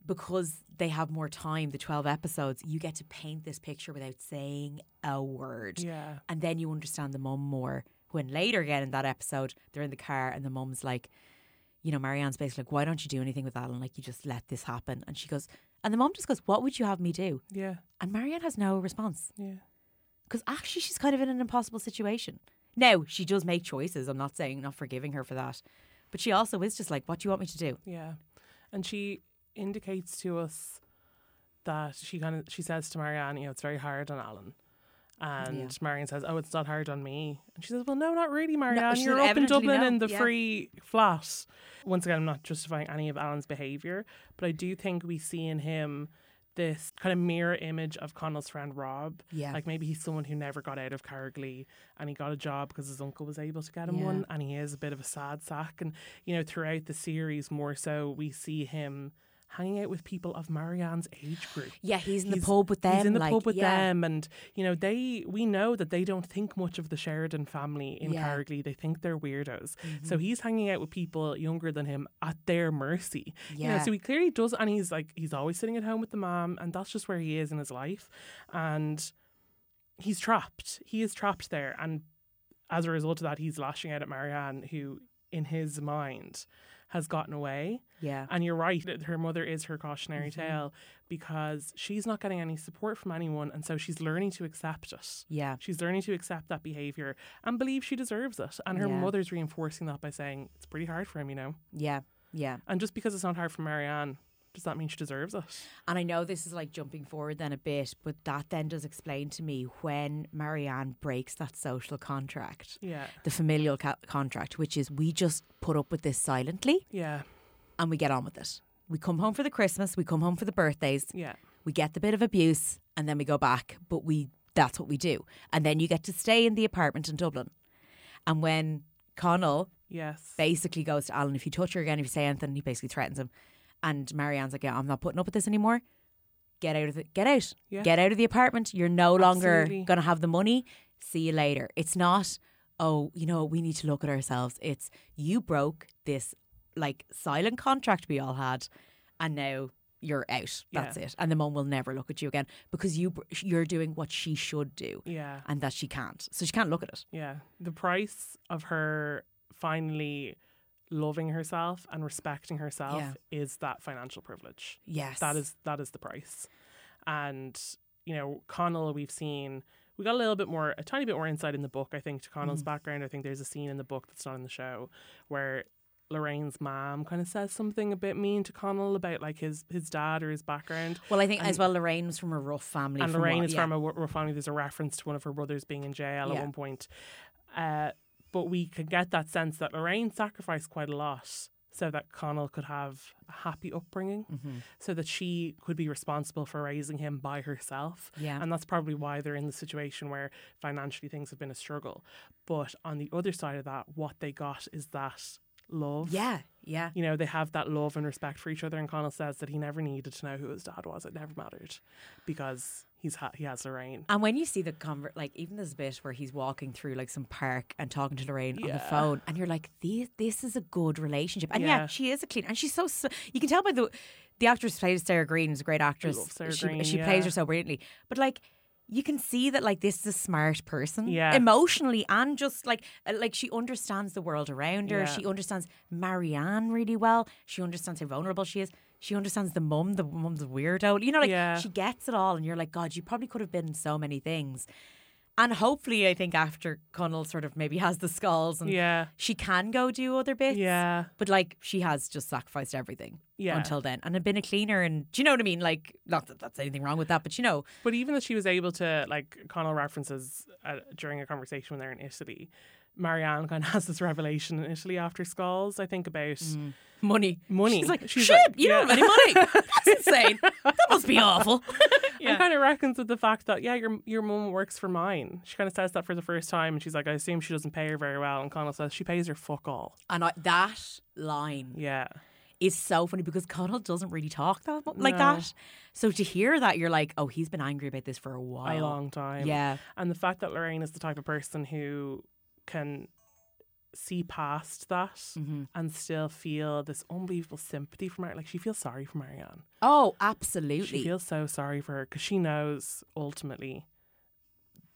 Because they have more time, the 12 episodes, you get to paint this picture without saying a word. Yeah. And then you understand the mum more. When later again in that episode, they're in the car and the mum's like, you know, Marianne's basically like, why don't you do anything with Alan? Like, you just let this happen. And she goes, and the mum just goes, what would you have me do? Yeah. And Marianne has no response Yeah. because actually she's kind of in an impossible situation. Now, she does make choices. I'm not saying, not forgiving her for that. But she also is just like, what do you want me to do? Yeah. And she indicates to us that she kind of she says to Marianne, you know, it's very hard on Alan. And Yeah. Marianne says, "Oh, it's not hard on me." And she says, "Well, no, not really, Marianne. she You're up in Dublin no." in the Yeah. free flat." Once again, I'm not justifying any of Alan's behaviour, but I do think we see in him this kind of mirror image of Connell's friend Rob. Yeah. Like maybe he's someone who never got out of Carricklea and he got a job because his uncle was able to get him Yeah. one and he is a bit of a sad sack. And, you know, throughout the series, more so, we see him hanging out with people of Marianne's age group. Yeah, he's in the pub with them. He's in the like, pub with yeah. them, and you know they. We know that they don't think much of the Sheridan family in Yeah. Mm-hmm. Carricklea. They think they're weirdos. So he's hanging out with people younger than him at their mercy. You know, Yeah. so he clearly does, and he's like he's always sitting at home with the mom, and that's just where he is in his life, and he's trapped. He is trapped there, and as a result of that, he's lashing out at Marianne, who in his mind has gotten away. Yeah. And you're right, that her mother is her cautionary Mm-hmm. tale because she's not getting any support from anyone. And so she's learning to accept it. Yeah. She's learning to accept that behavior and believe she deserves it. And her Yeah. mother's reinforcing that by saying it's pretty hard for him, you know. Yeah. Yeah. And just because it's not hard for Marianne, does that mean she deserves it? And I know this is like jumping forward then a bit, but that then does explain to me when Marianne breaks that social contract, Yeah. the familial ca- contract, which is we just put up with this silently Yeah. and we get on with it. We come home for the Christmas, we come home for the birthdays, Yeah. we get the bit of abuse and then we go back but we that's what we do and then you get to stay in the apartment in dublin and when connell Yes. basically goes to alan if you touch her again if you say anything he basically threatens him And Marianne's like, yeah, I'm not putting up with this anymore. Get out of the get out. Yeah. Get out of the apartment. You're no longer gonna have the money. See you later. It's not, oh, you know, we need to look at ourselves. It's you broke this like silent contract we all had, and now you're out. That's it. And the mom will never look at you again because you you're doing what she should do, Yeah. and that she can't. So she can't look at it. Yeah. The price of her finally loving herself and respecting herself Yeah. is that financial privilege. Yes, That is that is the price. And you know, Connell we've seen we got a little bit more a tiny bit more insight in the book, I think, to Connell's Mm. background. I think there's a scene in the book that's not in the show where Lorraine's mom kind of says something a bit mean to Connell about like his his dad or his background. Well, I think as well, Lorraine was from a rough family. and Lorraine what- is yeah. from a rough family. There's a reference to one of her brothers being in jail Yeah. at one point. Uh, but we could get that sense that Lorraine sacrificed quite a lot so that Connell could have a happy upbringing, Mm-hmm. so that she could be responsible for raising him by herself. Yeah. And that's probably why they're in the situation where financially things have been a struggle. But on the other side of that, what they got is that love. Yeah, yeah. You know, they have that love and respect for each other. And Connell says that he never needed to know who his dad was. It never mattered because he's ha- he has Lorraine. And when you see the convert, like even this bit where he's walking through like some park and talking to Lorraine on the phone, and you're like, this, this is a good relationship. And yeah. Yeah. she is a clean, and she's so, so you can tell by the the actress plays Sarah Greene is a great actress. Sarah she Greene, she yeah. plays her so brilliantly, but like. You can see that like this is a smart person, Yeah. emotionally and just like uh, like she understands the world around her. Yeah. She understands Marianne really well. She understands how vulnerable she is. She understands the mum. The mum's a weirdo. You know, like Yeah. she gets it all, and you're like, God, you probably could have been so many things. And hopefully, I think after Connell sort of maybe has the Schols and Yeah. she can go do other bits. Yeah. But like she has just sacrificed everything Yeah. until then and had been a cleaner. And do you know what I mean? Like, not that that's anything wrong with that, but you know, But even that she was able to, like, Connell references uh, during a conversation when they're in Italy, Marianne kind of has this revelation in Italy after Schols, I think, about money. money. She's like, She's shit, like, you don't have any money. That's insane. That must be awful. and kind of reckons with the fact that, yeah, your your mum works for mine. She kind of says that for the first time. And she's like, I assume she doesn't pay her very well. And Connell says, she pays her fuck all. And I, that line Yeah. is so funny because Connell doesn't really talk that mu- like No. that. So to hear that, you're like, oh, he's been angry about this for a while. A long time. Yeah. And the fact that Lorraine is the type of person who can see past that Mm-hmm. and still feel this unbelievable sympathy for Mar Like she feels sorry for Marianne. Oh, absolutely. She feels so sorry for her because she knows ultimately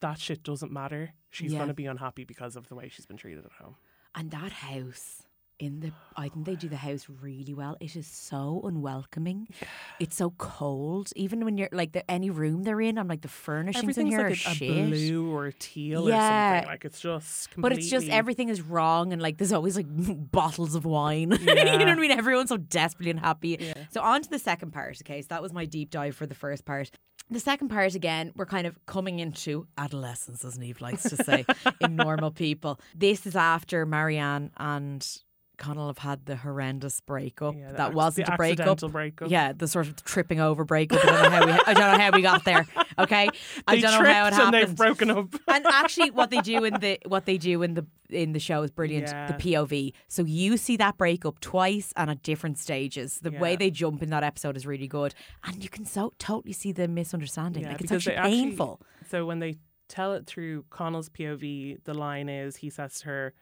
that shit doesn't matter. She's Yeah. going to be unhappy because of the way she's been treated at home. And that house in the I think they do the house really well. It is so unwelcoming. Yeah. It's so cold. Even when you're like the any room they're in, I'm like the furnishings in Everything's here like are a, a shit. blue or a teal or Yeah. something. Like it's just But it's just everything is wrong and like there's always like bottles of wine. you know what I mean? Everyone's so desperately unhappy. So on to the second part, okay? So that was my deep dive for the first part. The second part again, we're kind of coming into adolescence, as Niamh likes to say, in normal people. This is after Marianne and Connell have had the horrendous breakup. Yeah, the that wasn't a breakup. breakup. Yeah, the sort of tripping over breakup. I don't know how we. I don't know how we got there. Okay, I don't know how it tripped and happened they've broken up. and actually what they do in the what they do in the in the show is brilliant the pov so you see that breakup twice and at different stages the way they jump in that episode is really good and you can so totally see the misunderstanding like it's actually they painful so when they tell it through Connell's POV, the line is he says to her,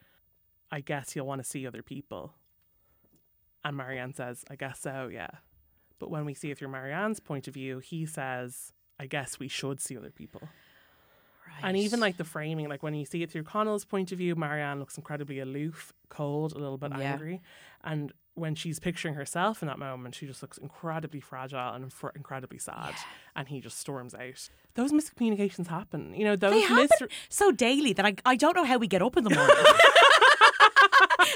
"I guess you'll want to see other people," and Marianne says, "I guess so, yeah." But when we see it through Marianne's point of view, he says, "I guess we should see other people." And even like the framing, like when you see it through Connell's point of view, Marianne looks incredibly aloof, cold, a little bit Yeah. angry. And when she's picturing herself in that moment, she just looks incredibly fragile and inf- incredibly sad. And he just storms out. Those miscommunications happen. You know, those mis- so daily that I, I don't know how we get up in the morning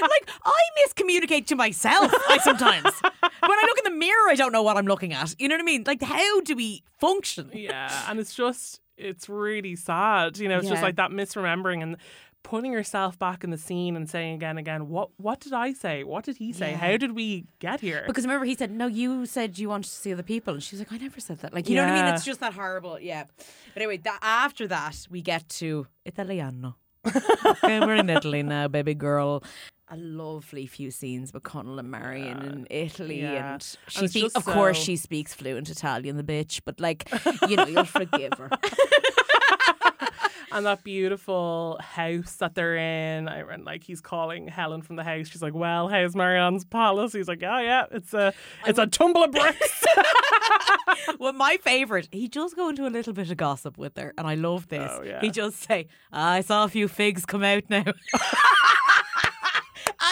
like I miscommunicate to myself I sometimes when I look in the mirror I don't know what I'm looking at you know what I mean like how do we function Yeah, and it's just it's really sad. You know, it's just like that misremembering and putting yourself back in the scene and saying again and again, what what did I say? What did he say? Yeah. How did we get here? Because remember, he said, "No, you said you wanted to see other people," and she's like, "I never said that." Like, you know what I mean? It's just that horrible. Yeah. But anyway, that, after that, we get to Italiano. okay, we're in Italy now, baby girl. A lovely few scenes with Connell and Marianne in Italy, Yeah. and she speaks. just Of course, she speaks fluent Italian, the bitch. But like, you know, you'll forgive her. and that beautiful house that they're in. I and like he's calling Helen from the house. She's like, "Well, how's Marianne's palace?" He's like, "Yeah, yeah, it's a it's a tumble of bricks." well, my favorite, he does go into a little bit of gossip with her, and I love this. Oh, yeah. He just say, "I saw a few figs come out now."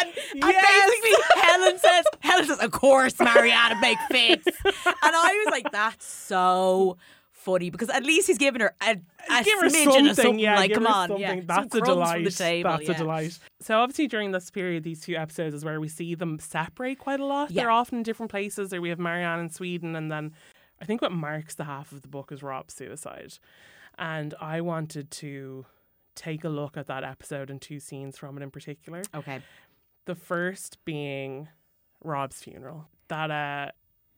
And, and Yes. basically, Helen says, Helen says, of course, Marianne would make figs. And I was like, that's so funny because at least he's giving her a, a give her something, of something. yeah. like, come on, something. yeah. That's Some a delight. Table, That's yeah. a delight. So obviously during this period, these two episodes is where we see them separate quite a lot. Yeah. They're often in different places. There we have Marianne in Sweden, and then I think what marks the half of the book is Rob's suicide. And I wanted to take a look at that episode and two scenes from it in particular. Okay. The first being Rob's funeral. That uh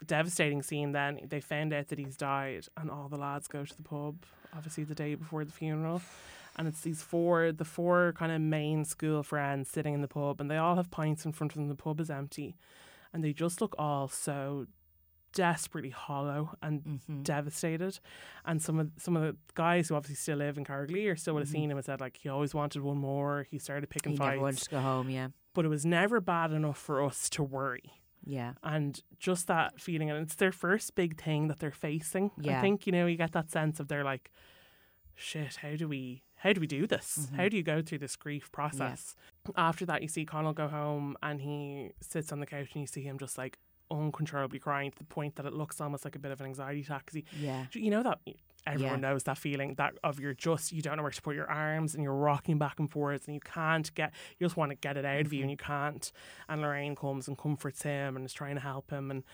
devastating scene then they found out that he's died and all the lads go to the pub, obviously the day before the funeral. And it's these four the four kind of main school friends sitting in the pub and they all have pints in front of them, the pub is empty. And they just look all so desperately hollow and Mm-hmm. devastated. And some of some of the guys who obviously still live in Carricklea or still would have seen him and said like he always wanted one more. He started picking He fights never wanted to go home, yeah. But it was never bad enough for us to worry. Yeah. And just that feeling, and it's their first big thing that they're facing. Yeah. I think you know you get that sense of they're like, shit, how do we, how do we do this? Mm-hmm. How do you go through this grief process? After that, you see Connell go home and he sits on the couch and you see him just like uncontrollably crying to the point that it looks almost like a bit of an anxiety taxi. Yeah. you know that everyone Yeah. knows that feeling that of you're just you don't know where to put your arms and you're rocking back and forwards and you can't get you just want to get it out of you mm-hmm. and you can't and Lorraine comes and comforts him and is trying to help him and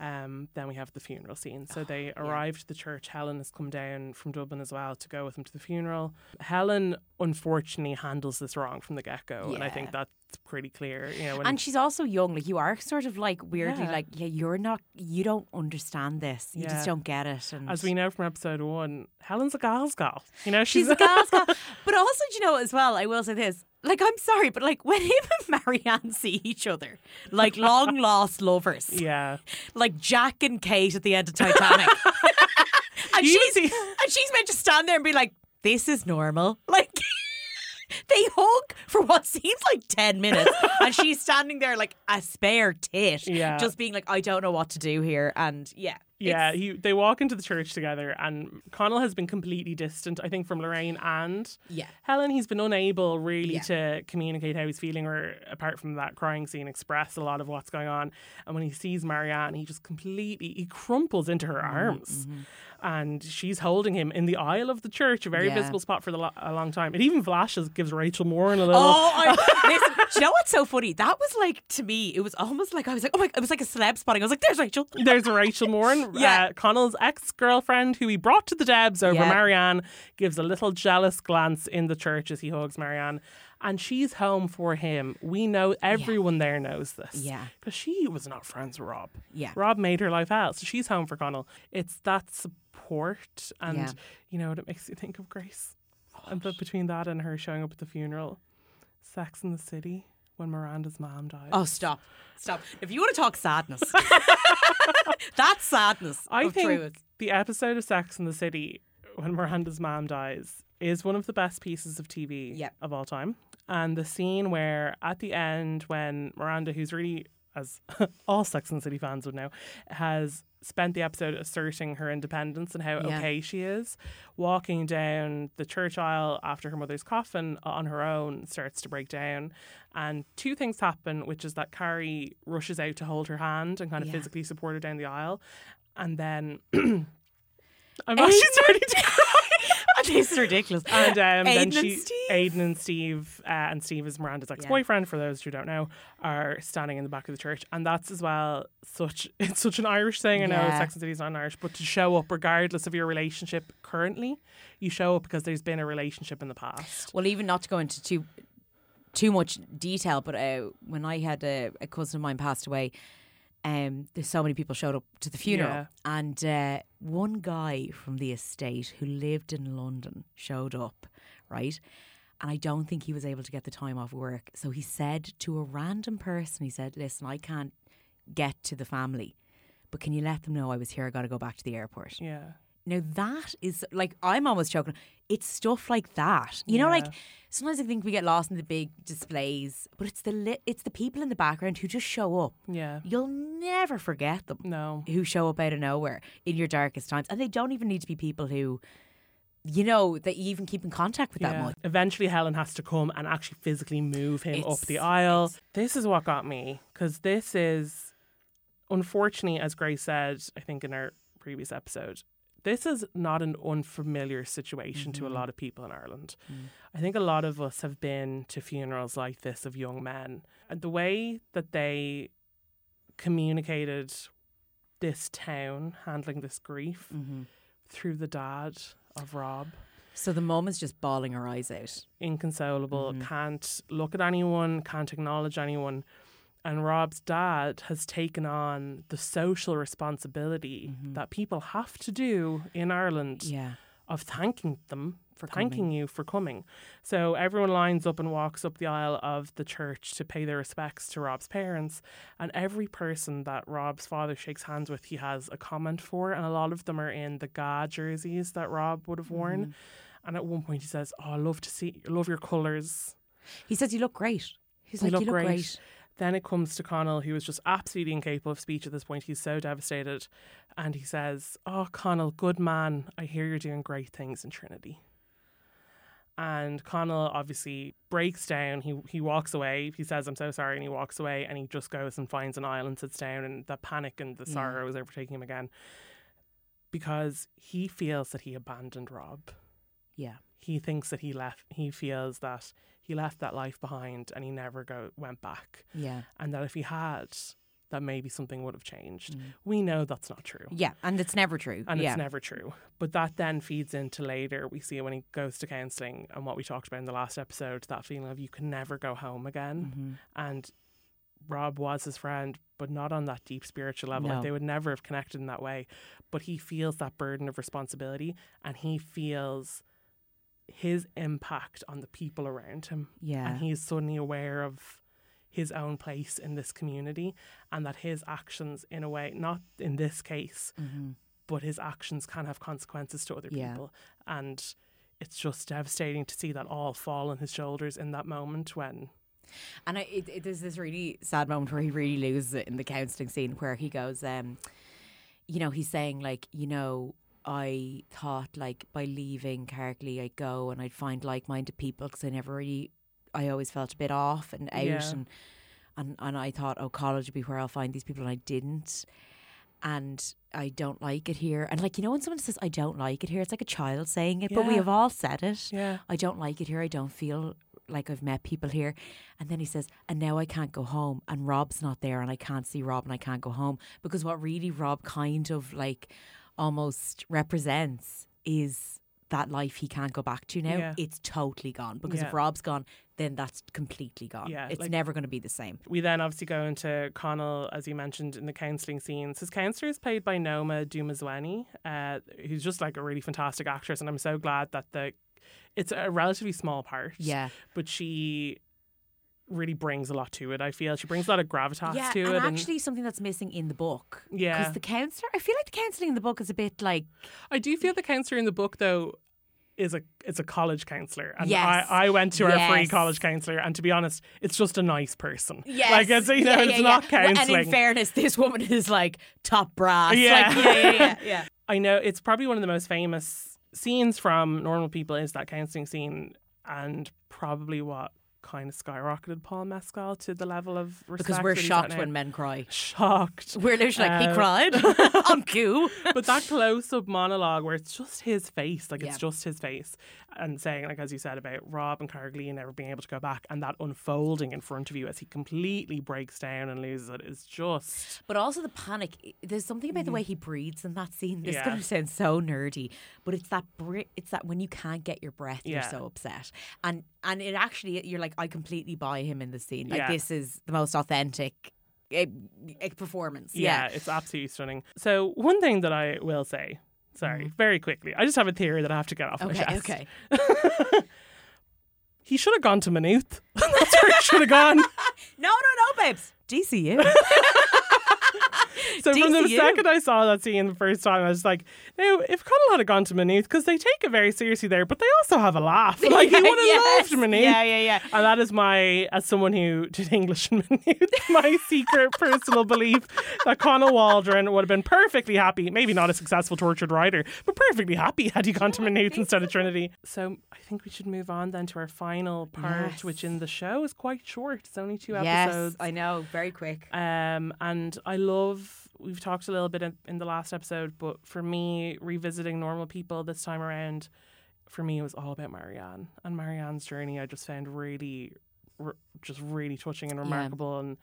um, then we have the funeral scene. So they arrive to the church. Helen has come down from Dublin as well to go with him to the funeral. Helen, unfortunately, handles this wrong from the get go, and I think that's pretty clear. You know, when And she's also young. Like you are sort of like weirdly Yeah. like, yeah, you're not you don't understand this. You Yeah. just don't get it. And as we know from episode one, Helen's a gal's gal. You know, She's a gas gal. But also, do you know, as well, I will say this. Like, I'm sorry, but like when him and Marianne see each other, like long lost lovers, yeah. like Jack and Kate at the end of Titanic. and, You she's, see- and she's meant to stand there and be like, this is normal. Like, they hug for what seems like 10 minutes. and she's standing there like a spare tit, Yeah. just being like, I don't know what to do here. And yeah. Yeah, he, they walk into the church together, and Connell has been completely distant, I think, from Lorraine and Yeah. Helen. He's been unable really Yeah. to communicate how he's feeling, or apart from that crying scene, express a lot of what's going on. And when he sees Marianne, he just completely he crumples into her Mm-hmm, arms, and she's holding him in the aisle of the church, a very Yeah. visible spot for the lo- a long time. It even flashes, gives Rachel Moore a little. Oh, I, listen, do you know what's so funny? That was like to me, it was almost like I was like, oh my, it was like a celeb spotting. I was like, there's Rachel. There's Rachel Moran, Yeah. uh, Connell's ex girlfriend, who he brought to the Debs over Yeah. Marianne, gives a little jealous glance in the church as he hugs Marianne. And she's home for him. We know everyone there knows this. Yeah. Because she was not friends with Rob. Yeah. Rob made her life hell. So she's home for Connell. It's that support. And, Yeah. you know what it makes you think of, Grace? Oh, and but between that and her showing up at the funeral, Sex in the City, when Miranda's mom died. Oh, stop, stop. If you want to talk sadness, that's sadness. I think the episode of Sex in the City when Miranda's mom dies is one of the best pieces of TV Yep. of all time. And the scene where at the end when Miranda, who's really as all Sex and the City fans would know, has spent the episode asserting her independence and how Yeah. okay she is, walking down the church aisle after her mother's coffin on her own starts to break down. And two things happen, which is that Carrie rushes out to hold her hand and kind of Yeah. physically support her down the aisle. And then I'm actually starting to cry. this is ridiculous. And um, then Aidan and Steve. Aidan and Steve, uh, and Steve is Miranda's ex-boyfriend. For those who don't know, are standing in the back of the church, and that's as well such. It's such an Irish thing. I know Yeah. Sex and City is not Irish, but to show up regardless of your relationship currently, you show up because there's been a relationship in the past. Well, even not to go into too too much detail, but uh, when I had a, a cousin of mine passed away, um, there's so many people showed up to the funeral, Yeah. and uh, one guy from the estate who lived in London showed up, right? And I don't think he was able to get the time off work. So he said to a random person, he said, Listen, I can't get to the family, but can you let them know I was here? I got to go back to the airport. Yeah. Now that is like I'm almost choking. It's stuff like that, you know. Like sometimes I think we get lost in the big displays, but it's the li- it's the people in the background who just show up. Yeah. You'll never forget them No. who show up out of nowhere in your darkest times, and they don't even need to be people who, you know, that you even keep in contact with that Yeah. much. Eventually, Helen has to come and actually physically move him up the aisle. This is what got me because this is, unfortunately, as Grace said, I think in our previous episode, this is not an unfamiliar situation to a Mm-hmm. lot of people in Ireland. Mm. I think a lot of us have been to funerals like this of young men. And the way that they communicated this town handling this grief Mm-hmm. through the dad of Rob So the mum is just bawling her eyes out. inconsolable, Mhm. can't look at anyone, can't acknowledge anyone. And Rob's dad has taken on the social responsibility Mhm. that people have to do in Ireland Yeah, of thanking them, for thanking coming. you for coming. So everyone lines up and walks up the aisle of the church to pay their respects to Rob's parents. And every person that Rob's father shakes hands with, he has a comment for. And a lot of them are in the GAA jerseys that Rob would have worn. Mm-hmm. And at one point he says, Oh, I love to see, love your colours. He says you look great. He's You like, look you look great." great. Then it comes to Connell, who is just absolutely incapable of speech at this point. He's so devastated. And he says, Oh, Connell, good man. I hear you're doing great things in Trinity. And Connell obviously breaks down. He he walks away. He says, I'm so sorry. And he walks away and he just goes and finds an aisle and sits down. And the panic and the sorrow is overtaking him again because he feels that he abandoned Rob Yeah, he thinks that he left he feels that he left that life behind and he never go went back yeah, and that if he had that maybe something would have changed Mm. we know that's not true yeah, and it's never true. and yeah. it's never true but that then feeds into later we see it when he goes to counselling and what we talked about in the last episode that feeling of you can never go home again Mhm. and Rob was his friend, but not on that deep spiritual level. No. Like they would never have connected in that way. But he feels that burden of responsibility and he feels his impact on the people around him. Yeah, And he's suddenly aware of his own place in this community and that his actions, in a way, not in this case, Mhm. but his actions can have consequences to other Yeah. people. And it's just devastating to see that all fall on his shoulders in that moment when And I, it, it, there's this really sad moment where he really loses it in the counselling scene where he goes, um, you know, he's saying like, you know, I thought like by leaving Carricklea I'd go and I'd find like-minded people because I never really, I always felt a bit off and out Yeah. and, and and I thought, oh, college would be where I'll find these people and I didn't. And I don't like it here. And like, you know, when someone says, I don't like it here, it's like a child saying it, but we have all said it. Yeah. I don't like it here. I don't feel like I've met people here. And then he says, and now I can't go home. And Rob's not there, and I can't see Rob, and I can't go home. Because what really Rob kind of like almost represents is that life he can't go back to now. Yeah. It's totally gone. Because Yeah. if Rob's gone, then that's completely gone. Yeah, It's like- never going to be the same. We then obviously go into Connell, as you mentioned, in the counselling scenes. His counsellor is played by Noma Dumezweni, uh, who's just like a really fantastic actress, and I'm so glad that the it's a relatively small part. Yeah. but she really brings a lot to it. I feel she brings a lot of gravitas yeah, to and it, actually something that's missing in the book. Yeah. Because the counsellor, I feel like the counselling in the book is a bit like, I do feel the counsellor in the book though is a it's a college counsellor, and Yes. I, I went to our free college counsellor, and to be honest, it's just a nice person. Yes. like it's you know Yeah, it's yeah, not yeah. Well. And in fairness, this woman is like top brass. Yeah. Like, yeah, yeah, yeah, yeah. I know it's probably one of the most famous scenes from Normal People is that counselling scene, and probably what kind of skyrocketed Paul Mescal to the level of respect because we're that he's at shocked when men cry. shocked. We're literally like, he Uh, cried. I'm cool. but that close up monologue where it's just his face, like Yeah. it's just his face, and saying, like as you said about Rob and Carricklea never being able to go back, and that unfolding in front of you as he completely breaks down and loses it is just But also the panic. There's something about the way he breathes in that scene. This is Mm-hmm. Going to sound so nerdy, but it's that br- it's that when you can't get your breath, you're so upset, and and it actually you're like, I completely buy him in the scene. Like Yeah. this is the most authentic eh, eh, performance. yeah, Yeah. it's absolutely stunning. So one thing that I will say, sorry, very quickly, I just have a theory that I have to get off my Mm-hmm. Chest. Okay. he should have gone to Maynooth. That's where he should have gone. No, no, no, babes. DCU. So from the second I saw that scene the first time, I was like, "Now, if Connell had gone to Maynooth, because they take it very seriously there, but they also have a laugh. Like he would have Yes. loved Maynooth. Yeah, yeah, yeah. And that is my, as someone who did English in Maynooth, my secret personal belief that Connell Waldron would have been perfectly happy, maybe not a successful tortured writer, but perfectly happy had he gone to Maynooth instead of Trinity. So I think we should move on then to our final part, Yes. which in the show is quite short. It's only two yes, episodes. I know. Very quick. Um, and I love, we've talked a little bit in, in the last episode, but for me, revisiting normal people this time around, for me, it was all about Marianne. And Marianne's journey, I just found really, r- just really touching and remarkable. And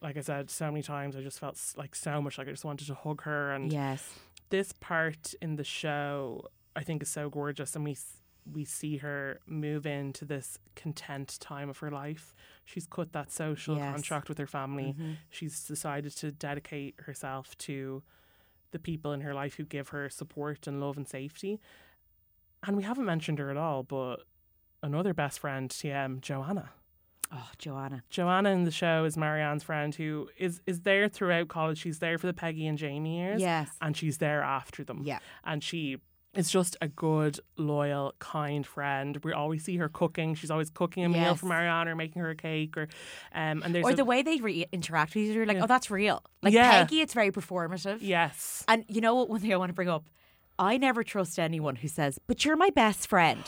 like I said, so many times, I just felt like so much like I just wanted to hug her. And Yes. this part in the show I think is so gorgeous and we we see her move into this content time of her life. She's cut that social Yes. contract with her family. Mhm. She's decided to dedicate herself to the people in her life who give her support and love and safety. And we haven't mentioned her at all, but another best friend, TM, Joanna. Oh, Joanna. Joanna in the show is Marianne's friend who is is there throughout college. She's there for the Peggy and Jamie years Yes. and she's there after them. Yeah. And she is just a good, loyal, kind friend. We always see her cooking. She's always cooking a meal for Marianne or making her a cake or um and there's Or a, the way they re- interact with each other, like, Yeah. oh, that's real. Like Yeah. Peggy, it's very performative. Yes. And you know what? One thing I want to bring up, I never trust anyone who says, "But you're my best friend."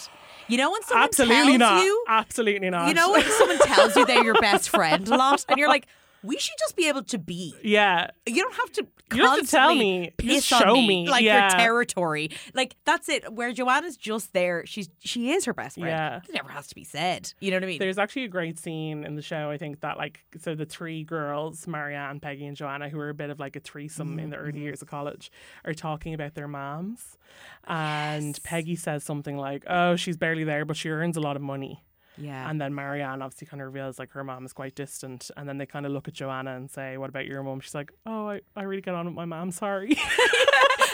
You know when someone Absolutely tells not. you, Absolutely not. you know when someone tells you they're your best friend a lot, and you're like, "We should just be able to be." yeah. You don't have to. You don't have to tell me. You just show me, me. like Yeah. your territory. Like that's it. Where Joanna's just there. She's she is her best friend. Yeah. It never has to be said. You know what I mean? There's actually a great scene in the show. I think that like so the three girls, Marianne, Peggy, and Joanna, who are a bit of like a threesome in the Mm-hmm. early years of college, are talking about their moms. And Peggy says something like, "Oh, she's barely there, but she earns a lot of money." Yeah. And then Marianne obviously kind of reveals like her mom is quite distant. And then they kind of look at Joanna and say, What about your mom? She's like, Oh, I, I really get on with my mom. Sorry. and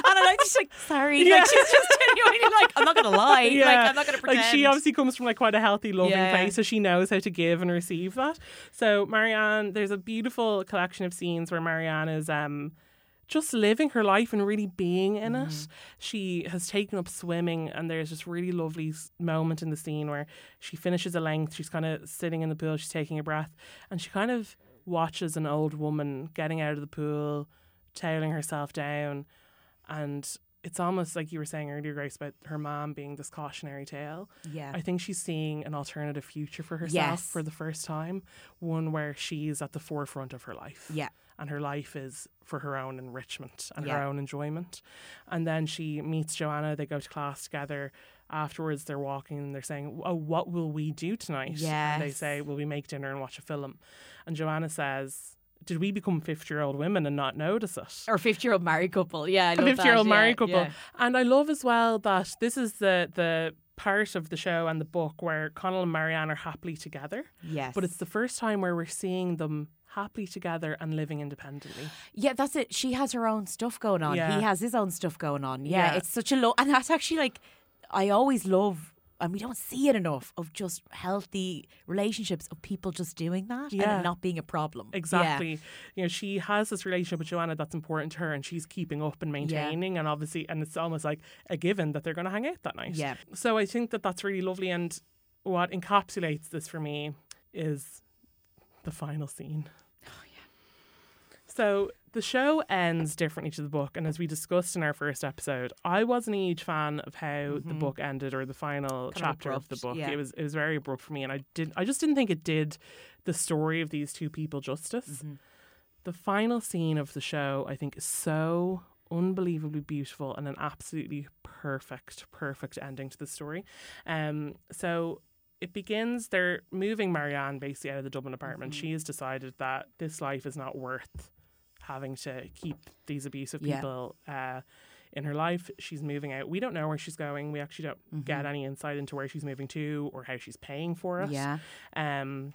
I'm like, just like, sorry. Yeah. Like, she's just genuinely like, I'm not going to lie. Like, I'm not going to pretend. Like she obviously comes from like quite a healthy, loving Yeah. place, so she knows how to give and receive that. So Marianne, there's a beautiful collection of scenes where Marianne is um just living her life and really being in Mm-hmm. it. She has taken up swimming, and there's this really lovely moment in the scene where she finishes a length. She's kind of sitting in the pool, she's taking a breath, and she kind of watches an old woman getting out of the pool, toweling herself down, and it's almost like you were saying earlier, Grace, about her mom being this cautionary tale. yeah. I think she's seeing an alternative future for herself Yes. for the first time, one where she's at the forefront of her life. Yeah. And her life is for her own enrichment and her own enjoyment. And then she meets Joanna, they go to class together. Afterwards, they're walking and they're saying, Oh, what will we do tonight? And they say, Will we make dinner and watch a film? And Joanna says, Did we become 50 year old women and not notice it? Or 50 year old married couple. Yeah. I a love 50 year old. Yeah, married couple. yeah. And I love as well that this is the the part of the show and the book where Connell and Marianne are happily together. Yes. But it's the first time where we're seeing them happily together and living independently. Yeah, that's it. She has her own stuff going on. Yeah. He has his own stuff going on. Yeah, Yeah. it's such a low, and that's actually like, I always love, and we don't see it enough of just healthy relationships of people just doing that and Yeah. it not being a problem. Yeah. Exactly. You know, she has this relationship with Joanna that's important to her and she's keeping up and maintaining and obviously and it's almost like a given that they're going to hang out that night. Yeah. So I think that that's really lovely and what encapsulates this for me is the final scene. So the show ends differently to the book, and as we discussed in our first episode, I wasn't a huge fan of how the book ended or the final Mm-hmm. Kind of chapter of the book. yeah. It was it was very abrupt for me, and I did I just didn't think it did the story of these two people justice. Mm-hmm. The final scene of the show, I think, is so unbelievably beautiful and an absolutely perfect, perfect ending to the story. Um, so it begins. They're moving Marianne basically out of the Dublin apartment. Mm-hmm. She has decided that this life is not worth having to keep these abusive Yeah. people uh, in her life. She's moving out. We don't know where she's going. We actually don't get any insight into where she's moving to or how she's paying for it. Yeah. Um.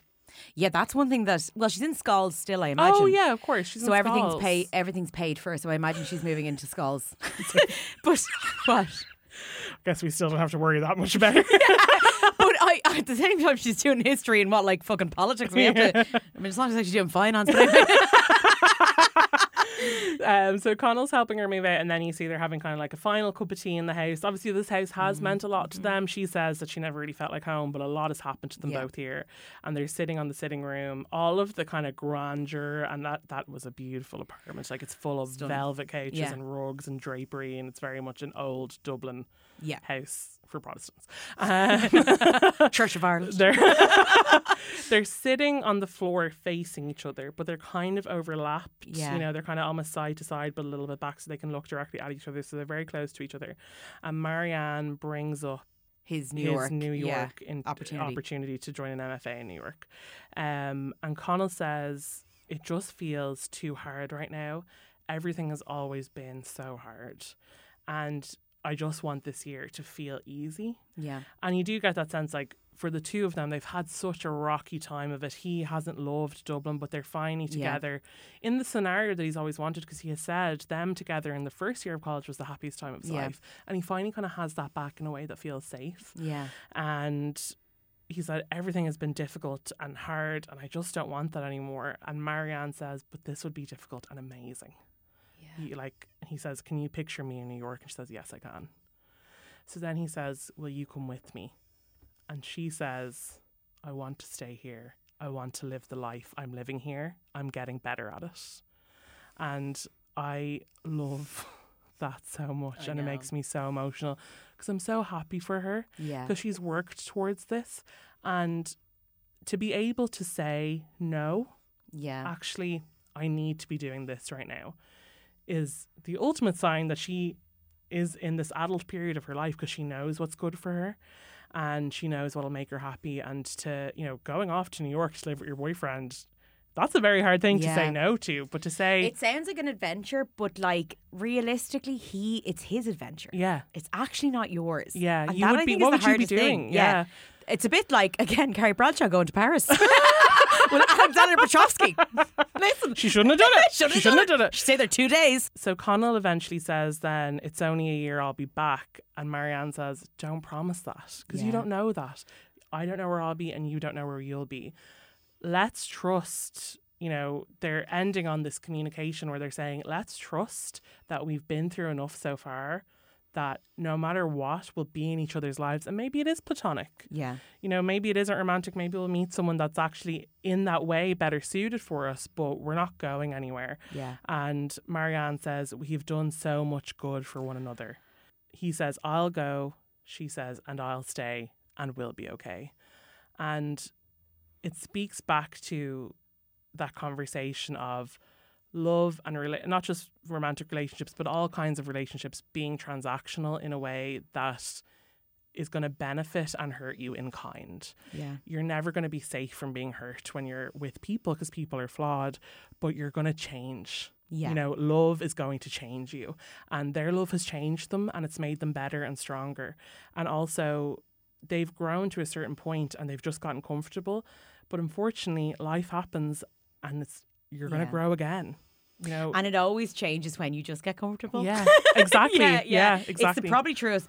Yeah, that's one thing that, well, she's in Schols still, I imagine. Oh yeah, of course. She's So in everything's Schols. paid. Everything's paid for. So I imagine she's moving into Schols. but what? I guess we still don't have to worry that much about it. But I, I at the same time, she's doing history and what, like fucking politics. We have to. I mean, as long as she's doing finance. But anyway. Um, so Connell's helping her move out, and then you see they're having kind of like a final cup of tea in the house. Obviously, this house has Mm-hmm. meant a lot to them. She says that she never really felt like home, but a lot has happened to them Yeah. both here. And they're sitting on the sitting room. All of the kind of grandeur, and that that was a beautiful apartment. Like it's full of Stunning. velvet couches Yeah. and rugs and drapery, and it's very much an old Dublin yeah, house for Protestants. Um, Church of Ireland. they're they're sitting on the floor facing each other, but they're kind of overlapped. Yeah. You know, they're kind of almost side to side, but a little bit back so they can look directly at each other. So they're very close to each other. And Marianne brings up His New his York. New yeah. York in, opportunity. opportunity to join an MFA in New York. Um, and Connell says it just feels too hard right now. Everything has always been so hard, and I just want this year to feel easy. Yeah. And you do get that sense, like for the two of them, they've had such a rocky time of it. He hasn't loved Dublin, but they're finally Yeah. together in the scenario that he's always wanted because he has said them together in the first year of college was the happiest time of his Yeah. life. And he finally kind of has that back in a way that feels safe. Yeah. And he said, everything has been difficult and hard, and I just don't want that anymore. And Marianne says, but this would be difficult and amazing. He, like he says, "Can you picture me in New York?" And she says, "Yes, I can." So then he says, "Will you come with me?" And she says, "I want to stay here. I want to live the life I'm living here. I'm getting better at it." And I love that so much, I and it makes me so emotional because I'm so happy for her Yeah. because she's worked towards this, and to be able to say no Yeah. actually I need to be doing this right now is the ultimate sign that she is in this adult period of her life because she knows what's good for her and she knows what'll make her happy and to you know going off to New York to live with your boyfriend that's a very hard thing to say no to but to say It sounds like an adventure, but like realistically, he it's his adventure. yeah It's actually not yours. Yeah, And you that, would I be- what would the you be doing? Yeah. It's a bit like again Carrie Bradshaw going to Paris with Alexander Petrovsky. Listen, she shouldn't have done it shouldn't she shouldn't have done it She stayed there two days. So Connell eventually says, then it's only a year, I'll be back. And Marianne says, don't promise that because Yeah. you don't know that. I don't know where I'll be and you don't know where you'll be. Let's trust, you know, they're ending on this communication where they're saying, let's trust that we've been through enough so far that no matter what, we'll be in each other's lives. And maybe it is platonic. Yeah. You know, maybe it isn't romantic. Maybe we'll meet someone that's actually in that way better suited for us, but we're not going anywhere. Yeah. And Marianne says, We've done so much good for one another. He says, I'll go. She says, and I'll stay and we'll be okay. And it speaks back to that conversation of love and rela- not just romantic relationships, but all kinds of relationships being transactional in a way that is going to benefit and hurt you in kind Yeah. you're never going to be safe from being hurt when you're with people because people are flawed, but you're going to change. Yeah. You know, love is going to change you. And their love has changed them and it's made them better and stronger. And also, they've grown to a certain point and they've just gotten comfortable. But unfortunately, life happens and it's you're going to Yeah. grow again. You know, And it always changes when you just get comfortable. yeah, exactly. yeah, yeah, exactly. It's the probably truest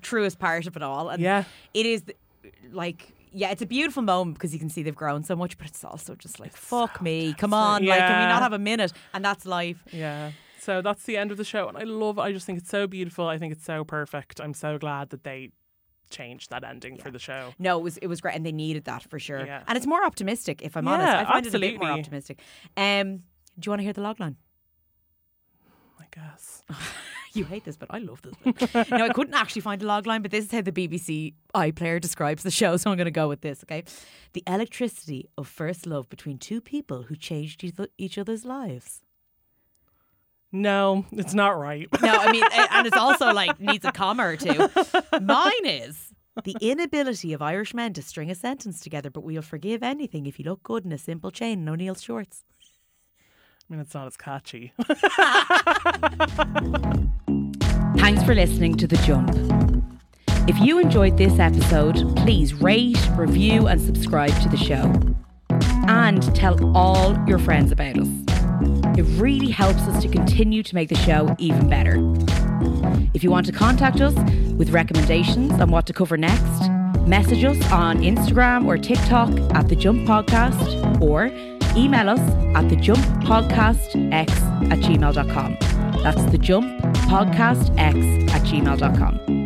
truest part of it all. And yeah. it is like yeah, it's a beautiful moment because you can see they've grown so much, but it's also just like fuck me, come on, like can we not have a minute? And that's life. Yeah. So that's the end of the show. And I love it. I just think it's so beautiful. I think it's so perfect. I'm so glad that they changed that ending for the show. No, it was it was great, and they needed that for sure. Yeah. And it's more optimistic, if I'm Yeah, honest. I find it a bit more optimistic. Um, do you want to hear the logline? I guess. You hate this, but I love this bit. no, I couldn't actually find a logline, but this is how the BBC iPlayer describes the show, so I'm going to go with this, okay? The electricity of first love between two people who changed each- each other's lives. No, it's not right. No, I mean, and it's also like needs a comma or two. Mine is the inability of Irish men to string a sentence together, but we'll forgive anything if you look good in a simple chain and O'Neill's shorts. I mean, it's not as catchy. Thanks for listening to The Jump. If you enjoyed this episode, please rate, review, and subscribe to the show. And tell all your friends about us. It really helps us to continue to make the show even better. If you want to contact us with recommendations on what to cover next, Message us on Instagram or TikTok at The Jump Podcast or email us at The Jump Podcast X at gmail.com. That's The Jump Podcast X at gmail.com.